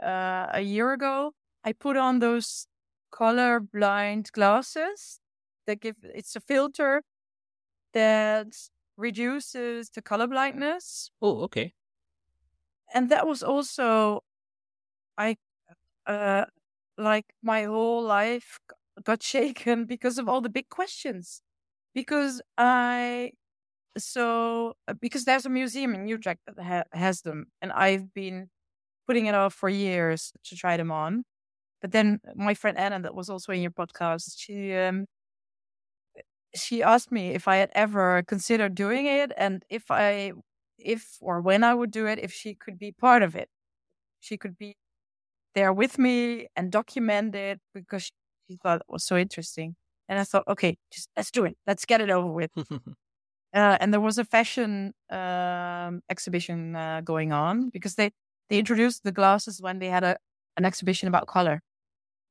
Uh, a year ago, I put on those colorblind glasses that give, it's a filter that reduces the color blindness. Oh, okay. And that was also, I, uh, like my whole life got shaken because of all the big questions. Because I, so, uh, because there's a museum in Utrecht that ha- has them, and I've been putting it off for years to try them on. But then my friend Anna, that was also in your podcast, she, um, she asked me if I had ever considered doing it and if I, if or when I would do it, if she could be part of it. She could be there with me and document it because she, she thought it was so interesting. And I thought, okay, just let's do it. Let's get it over with. Uh, and there was a fashion um, exhibition uh, going on because they, they introduced the glasses when they had a, an exhibition about color,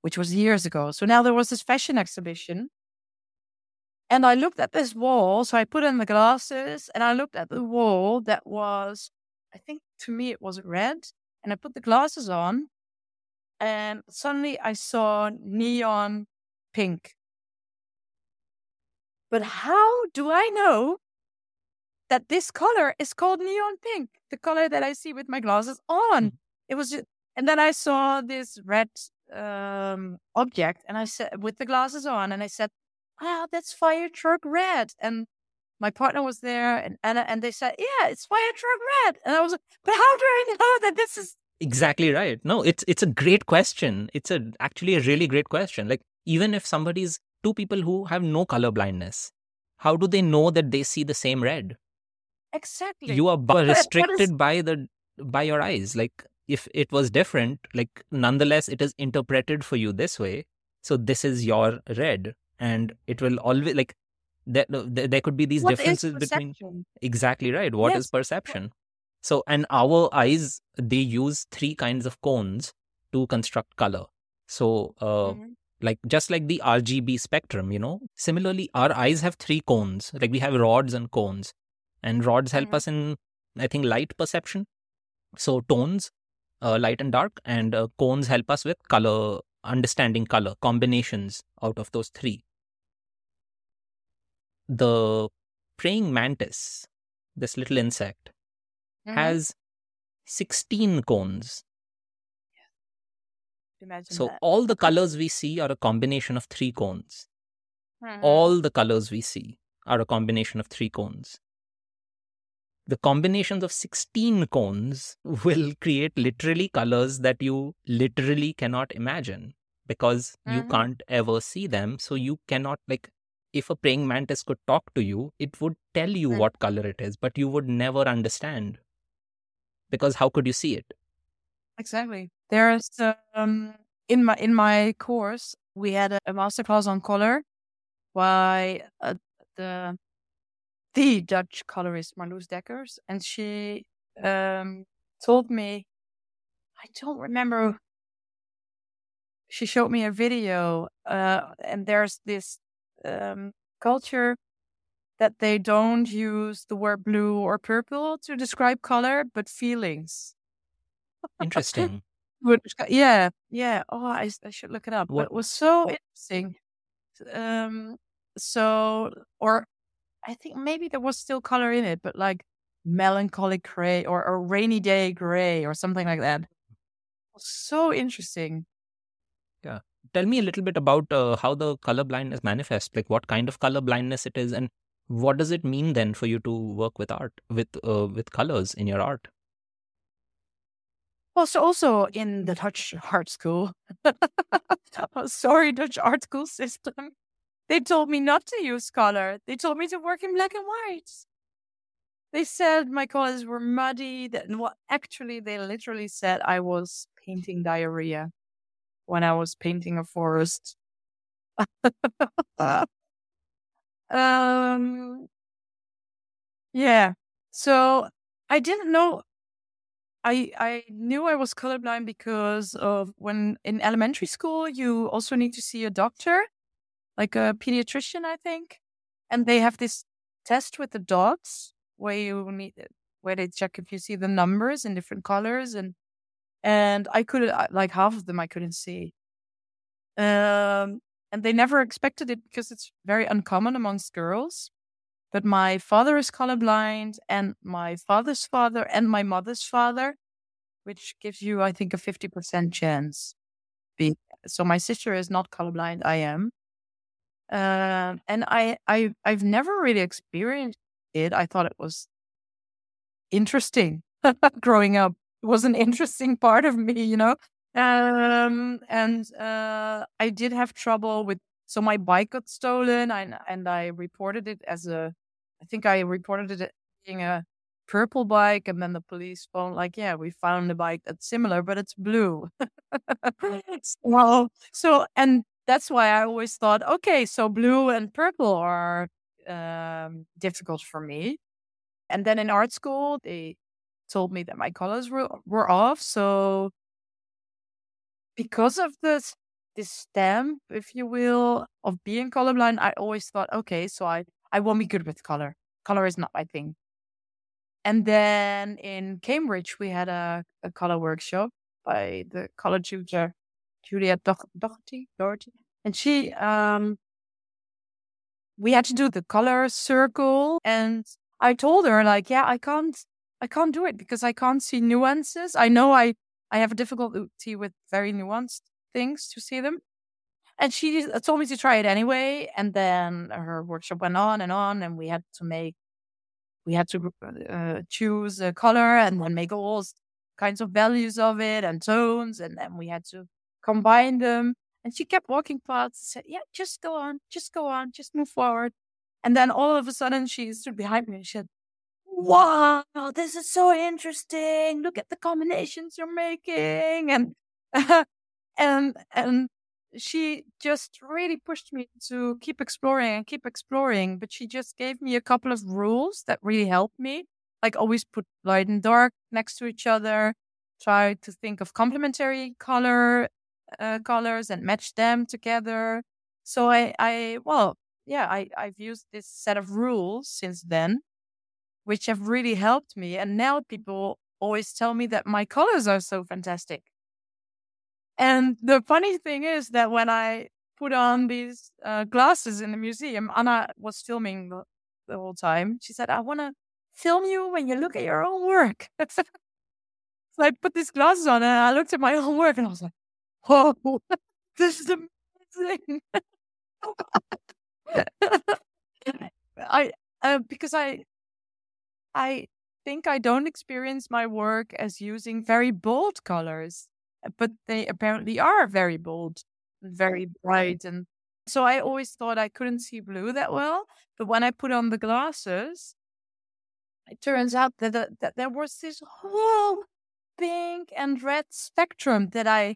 which was years ago. So now there was this fashion exhibition. And I looked at this wall. So I put in the glasses and I looked at the wall that was, I think to me it was red. And I put the glasses on. And suddenly I saw neon pink. But how do I know that this color is called neon pink? The color that I see with my glasses on. Mhm. It was just, and then I saw this red um, object, and I said with the glasses on, and I said, "Wow, that's fire truck red." And my partner was there, and and, and they said, "Yeah, it's fire truck red." And I was like, "But how do I know that this is?" Exactly right. No, it's it's a great question. It's a actually a really great question. Like even if somebody's two people who have no color blindness, how do they know that they see the same red? Exactly. You are What- what is- restricted by the by your eyes. Like if it was different, like nonetheless it is interpreted for you this way. So this is your red, and it will always like there, there could be these what differences between exactly right what is Yes. perception so and our eyes they use three kinds of cones to construct color so uh, Mhm. Like just like the rgb spectrum you know similarly our eyes have three cones like we have rods and cones and rods help Mhm. us in i think light perception so tones uh, light and dark and uh, cones help us with color understanding color combinations out of those three the praying mantis this little insect Mhm. has 16 cones Imagine so that. all the colors we see are a combination of three cones Mhm. all the colors we see are a combination of three cones. The combinations of 16 cones will create literally colors that you literally cannot imagine because you Mhm. can't ever see them. So you cannot, like, if a praying mantis could talk to you, it would tell you Mm. what color it is, but you would never understand because how could you see it? Exactly. There's um in my in my course we had a, a masterclass on color by uh, the the Dutch colorist Marloes Dekkers, and she um told me I don't remember. She showed me a video, uh, and there's this um, culture that they don't use the word blue or purple to describe color, but feelings. Interesting. Would- Yeah, yeah. Oh, I should look it up. But What- it was so interesting. Um, so, or I think maybe there was still color in it, but like melancholic gray or a rainy day gray or something like that. So interesting. Yeah. Tell me a little bit about uh, how the color blindness manifests, like what kind of color blindness it is, and what does it mean then for you to work with art, with uh, with colors in your art? Well, so also in the Dutch art school, oh, sorry, Dutch art school system, they told me not to use color. They told me to work in black and white. They said my colors were muddy. That well, actually, they literally said I was painting diarrhea when I was painting a forest. um, yeah. So I didn't know I I knew I was colorblind because of when in elementary school you also need to see a doctor, like a pediatrician, I think, and they have this test with the dots where you need where they check if you see the numbers in different colors and and I couldn't like half of them I couldn't see. Um, and they never expected it because it's very uncommon amongst girls. But my father is colorblind, and my father's father, and my mother's father, which gives you, I think, a 50% chance. Be- so my sister is not colorblind, I am. Um, and I, I, I've never really experienced it. I thought it was interesting growing up. It was an interesting part of me, you know? Um, and uh, I did have trouble with so my bike got stolen, and and I reported it as a, I think I reported it being a purple bike, and then the police phone like, yeah, we found a bike that's similar, but it's blue. well, so and that's why I always thought, okay, so blue and purple are um, difficult for me. And then in art school, they told me that my colors were were off, so because of this this stamp, if you will, of being colorblind, I always thought, okay, so I I won't be good with color. Color is not my thing. And then in Cambridge, we had a, a color workshop by the color tutor Juliet Doch- Doherty, Doherty, and she um we had to do the color circle, and I told her like, yeah, I can't I can't do it because I can't see nuances. I know I I have a difficulty with very nuanced things to see them. And she told me to try it anyway. And then her workshop went on and on, and we had to make, we had to uh, choose a color and then make all kinds of values of it and tones, and then we had to combine them. And she kept walking past and said, "Yeah, just go on, just go on, just move forward." And then all of a sudden, she stood behind me and she said, wow, this is so interesting. Look at the combinations you're making. And, and, and she just really pushed me to keep exploring and keep exploring. But she just gave me a couple of rules that really helped me. Like always put light and dark next to each other. Try to think of complementary color uh, colors and match them together. So I, I well, yeah, I, I've used this set of rules since then, which have really helped me. And now people always tell me that my colors are so fantastic. And the funny thing is that when I put on these uh, glasses in the museum, Anna was filming the, the whole time. She said, I want to film you when you look at your own work. so I put these glasses on and I looked at my own work and I was like, whoa, this is amazing. I, uh, because I, I think I don't experience my work as using very bold colors but they apparently are very bold, very bright. And so I always thought I couldn't see blue that well. But when I put on the glasses, it turns out that, uh, that there was this whole pink and red spectrum that I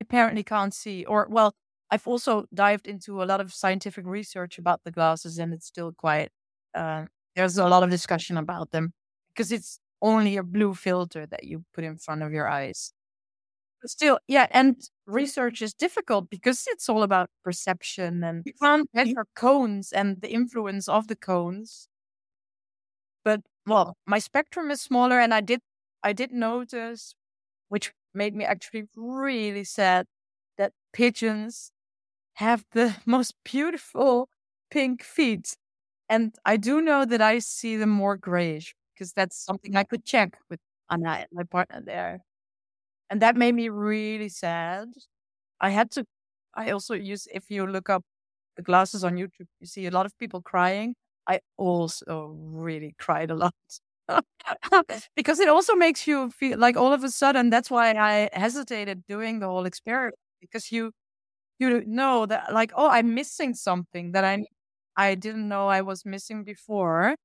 apparently can't see. Or, well, I've also dived into a lot of scientific research about the glasses, and it's still quite, uh, there's a lot of discussion about them because it's only a blue filter that you put in front of your eyes still, yeah, and research is difficult because it's all about perception and you can't measure cones and the influence of the cones. But well, my spectrum is smaller, and I did I did notice, which made me actually really sad, that pigeons have the most beautiful pink feet. And I do know that I see them more grayish because that's something I could check with Anna, my partner there. And that made me really sad. I had to, I also use, if you look up the glasses on YouTube, you see a lot of people crying. I also really cried a lot. because it also makes you feel like all of a sudden that's why I hesitated doing the whole experiment because you you know that like oh I'm missing something that I I didn't know I was missing before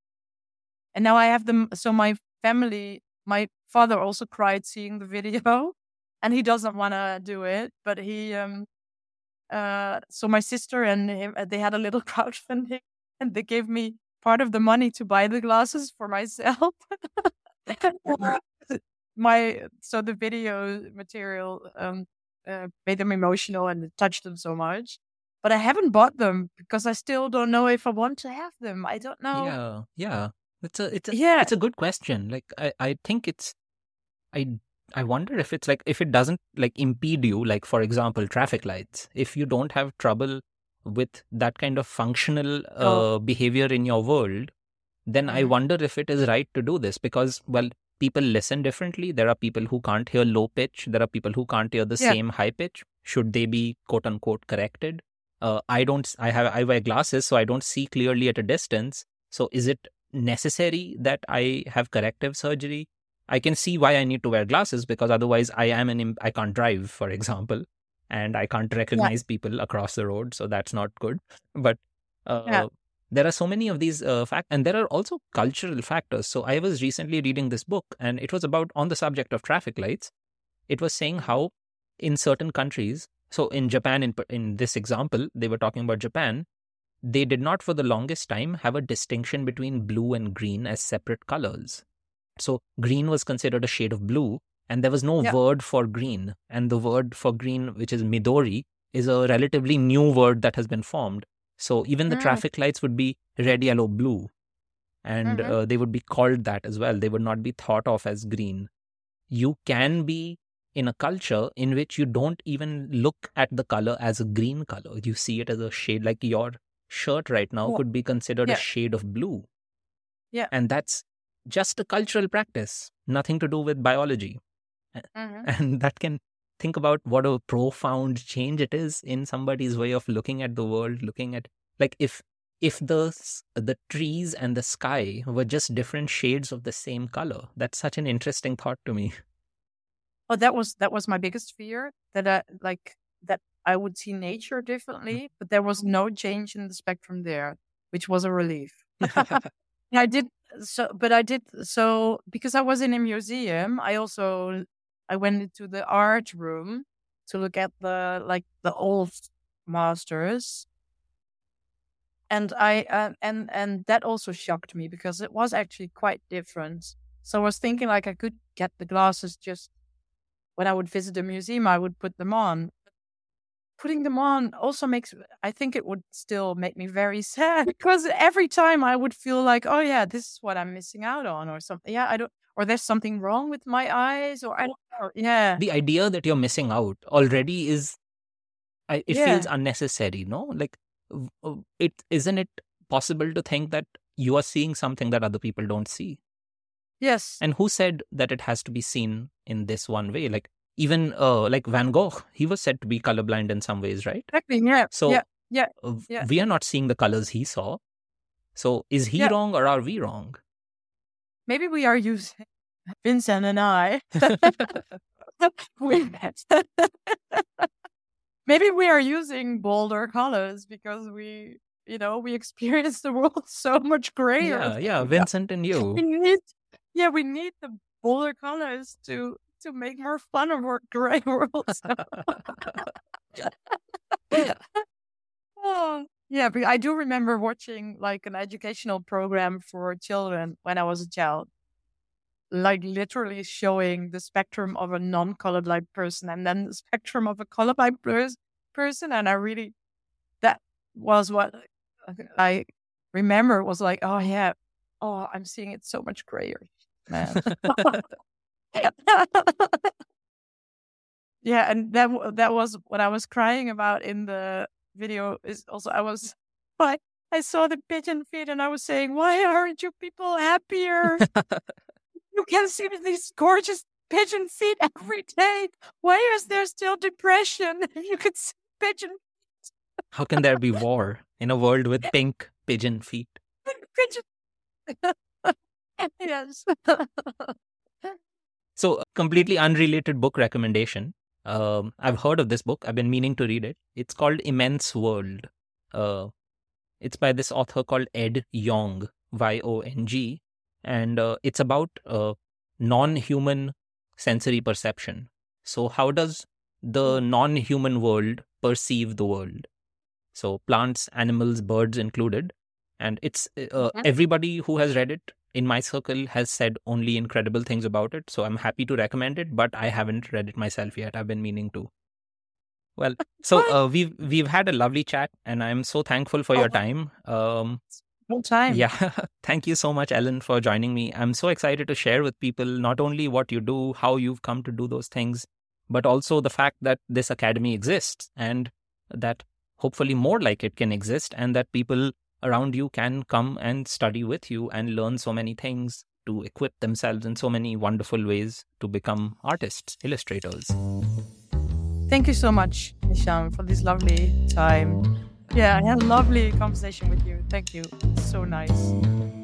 and now I have them so my family my father also cried seeing the video and he doesn't want to do it, but he, um, uh, so my sister and him, uh, they had a little crowdfunding and they gave me part of the money to buy the glasses for myself. my, so the video material, um, uh, made them emotional and touched them so much but I haven't bought them because I still don't know if I want to have them. I don't know. Yeah, yeah. It's a it's a yeah. It's a good question. Like I I think it's I I wonder if it's like if it doesn't like impede you, like for example, traffic lights. If you don't have trouble with that kind of functional uh, oh. behavior in your world, then mm-hmm. I wonder if it is right to do this because well, people listen differently. There are people who can't hear low pitch. There are people who can't hear the yeah. same high pitch. Should they be quote unquote corrected? Uh, I don't. I have. I wear glasses, so I don't see clearly at a distance. So is it necessary that I have corrective surgery? I can see why I need to wear glasses because otherwise I am an I can't drive, for example, and I can't recognize yeah. people across the road, so that's not good. But uh, yeah. there are so many of these uh, facts, and there are also cultural factors. So I was recently reading this book, and it was about on the subject of traffic lights. It was saying how in certain countries, so in Japan, in in this example, they were talking about Japan. They did not, for the longest time, have a distinction between blue and green as separate colors so green was considered a shade of blue, and there was no yeah. word for green. And the word for green, which is midori, is a relatively new word that has been formed. So even the mm. traffic lights would be red, yellow, blue. And mm-hmm. uh, they would be called that as well. They would not be thought of as green. You can be in a culture in which you don't even look at the color as a green color. You see it as a shade, like your shirt right now could be considered yeah. a shade of blue. Yeah. And that's just a cultural practice, nothing to do with biology. Mm-hmm. And that can think about what a profound change it is in somebody's way of looking at the world, looking at like if if the the trees and the sky were just different shades of the same color. That's such an interesting thought to me. Oh, that was that was my biggest fear that I like that I would see nature differently, but there was no change in the spectrum there, which was a relief. I did so but i did so because i was in a museum i also i went into the art room to look at the like the old masters. And i uh, and and that also shocked me because it was actually quite different. So i was thinking like i could get the glasses just when i would visit a museum i would put them on putting them on also makes i think it would still make me very sad because every time i would feel like oh yeah this is what i'm missing out on or something yeah i don't or there's something wrong with my eyes or i don't know yeah. the idea that you're missing out already is it yeah. feels unnecessary no? Like it isn't it possible to think that you are seeing something that other people don't see? Yes. And who said that it has to be seen in this one way? Like even uh, like van gogh he was said to be colorblind in some ways right? Exactly yeah so yeah yeah, yeah. we are not seeing the colors he saw. So is he yeah. wrong or are we wrong? Maybe we are using vincent and i. Maybe we are using bolder colors because we you know we experience the world so much grayer. Yeah yeah. Vincent and you. We need yeah we need the bolder colors to to make more fun of our gray world oh, yeah but i do remember watching like an educational program for children when i was a child like literally showing the spectrum of a non-colorblind person and then the spectrum of a colorblind pers- person. And I really, that was what I remember was like, oh yeah, oh, I'm seeing it so much grayer, man. yeah, and that that was what I was crying about in the video. Is also I was like, I saw the pigeon feet and I was saying, why aren't you people happier? You can see these gorgeous pigeon feet every day. Why is there still depression? You could see pigeon feet. How can there be war in a world with pink pigeon feet? Pigeon. yes. So, completely unrelated book recommendation. Um, I've heard of this book. I've been meaning to read it. It's called Immense World. Uh, it's by this author called Ed Yong, Y O N G and uh, it's about uh, non-human sensory perception so how does the hmm. non-human world perceive the world so plants animals birds included and it's uh, everybody who has read it in my circle has said only incredible things about it so i'm happy to recommend it but i haven't read it myself yet i've been meaning to well so uh, we've we've had a lovely chat and i'm so thankful for oh. your time um, time. Yeah. Thank you so much, Ellen, for joining me. I'm so excited to share with people not only what you do, how you've come to do those things, but also the fact that this academy exists and that hopefully more like it can exist and that people around you can come and study with you and learn so many things to equip themselves in so many wonderful ways to become artists, illustrators. Thank you so much, Nishant, for this lovely time. Yeah, I had a lovely conversation with you. Thank you. so nice.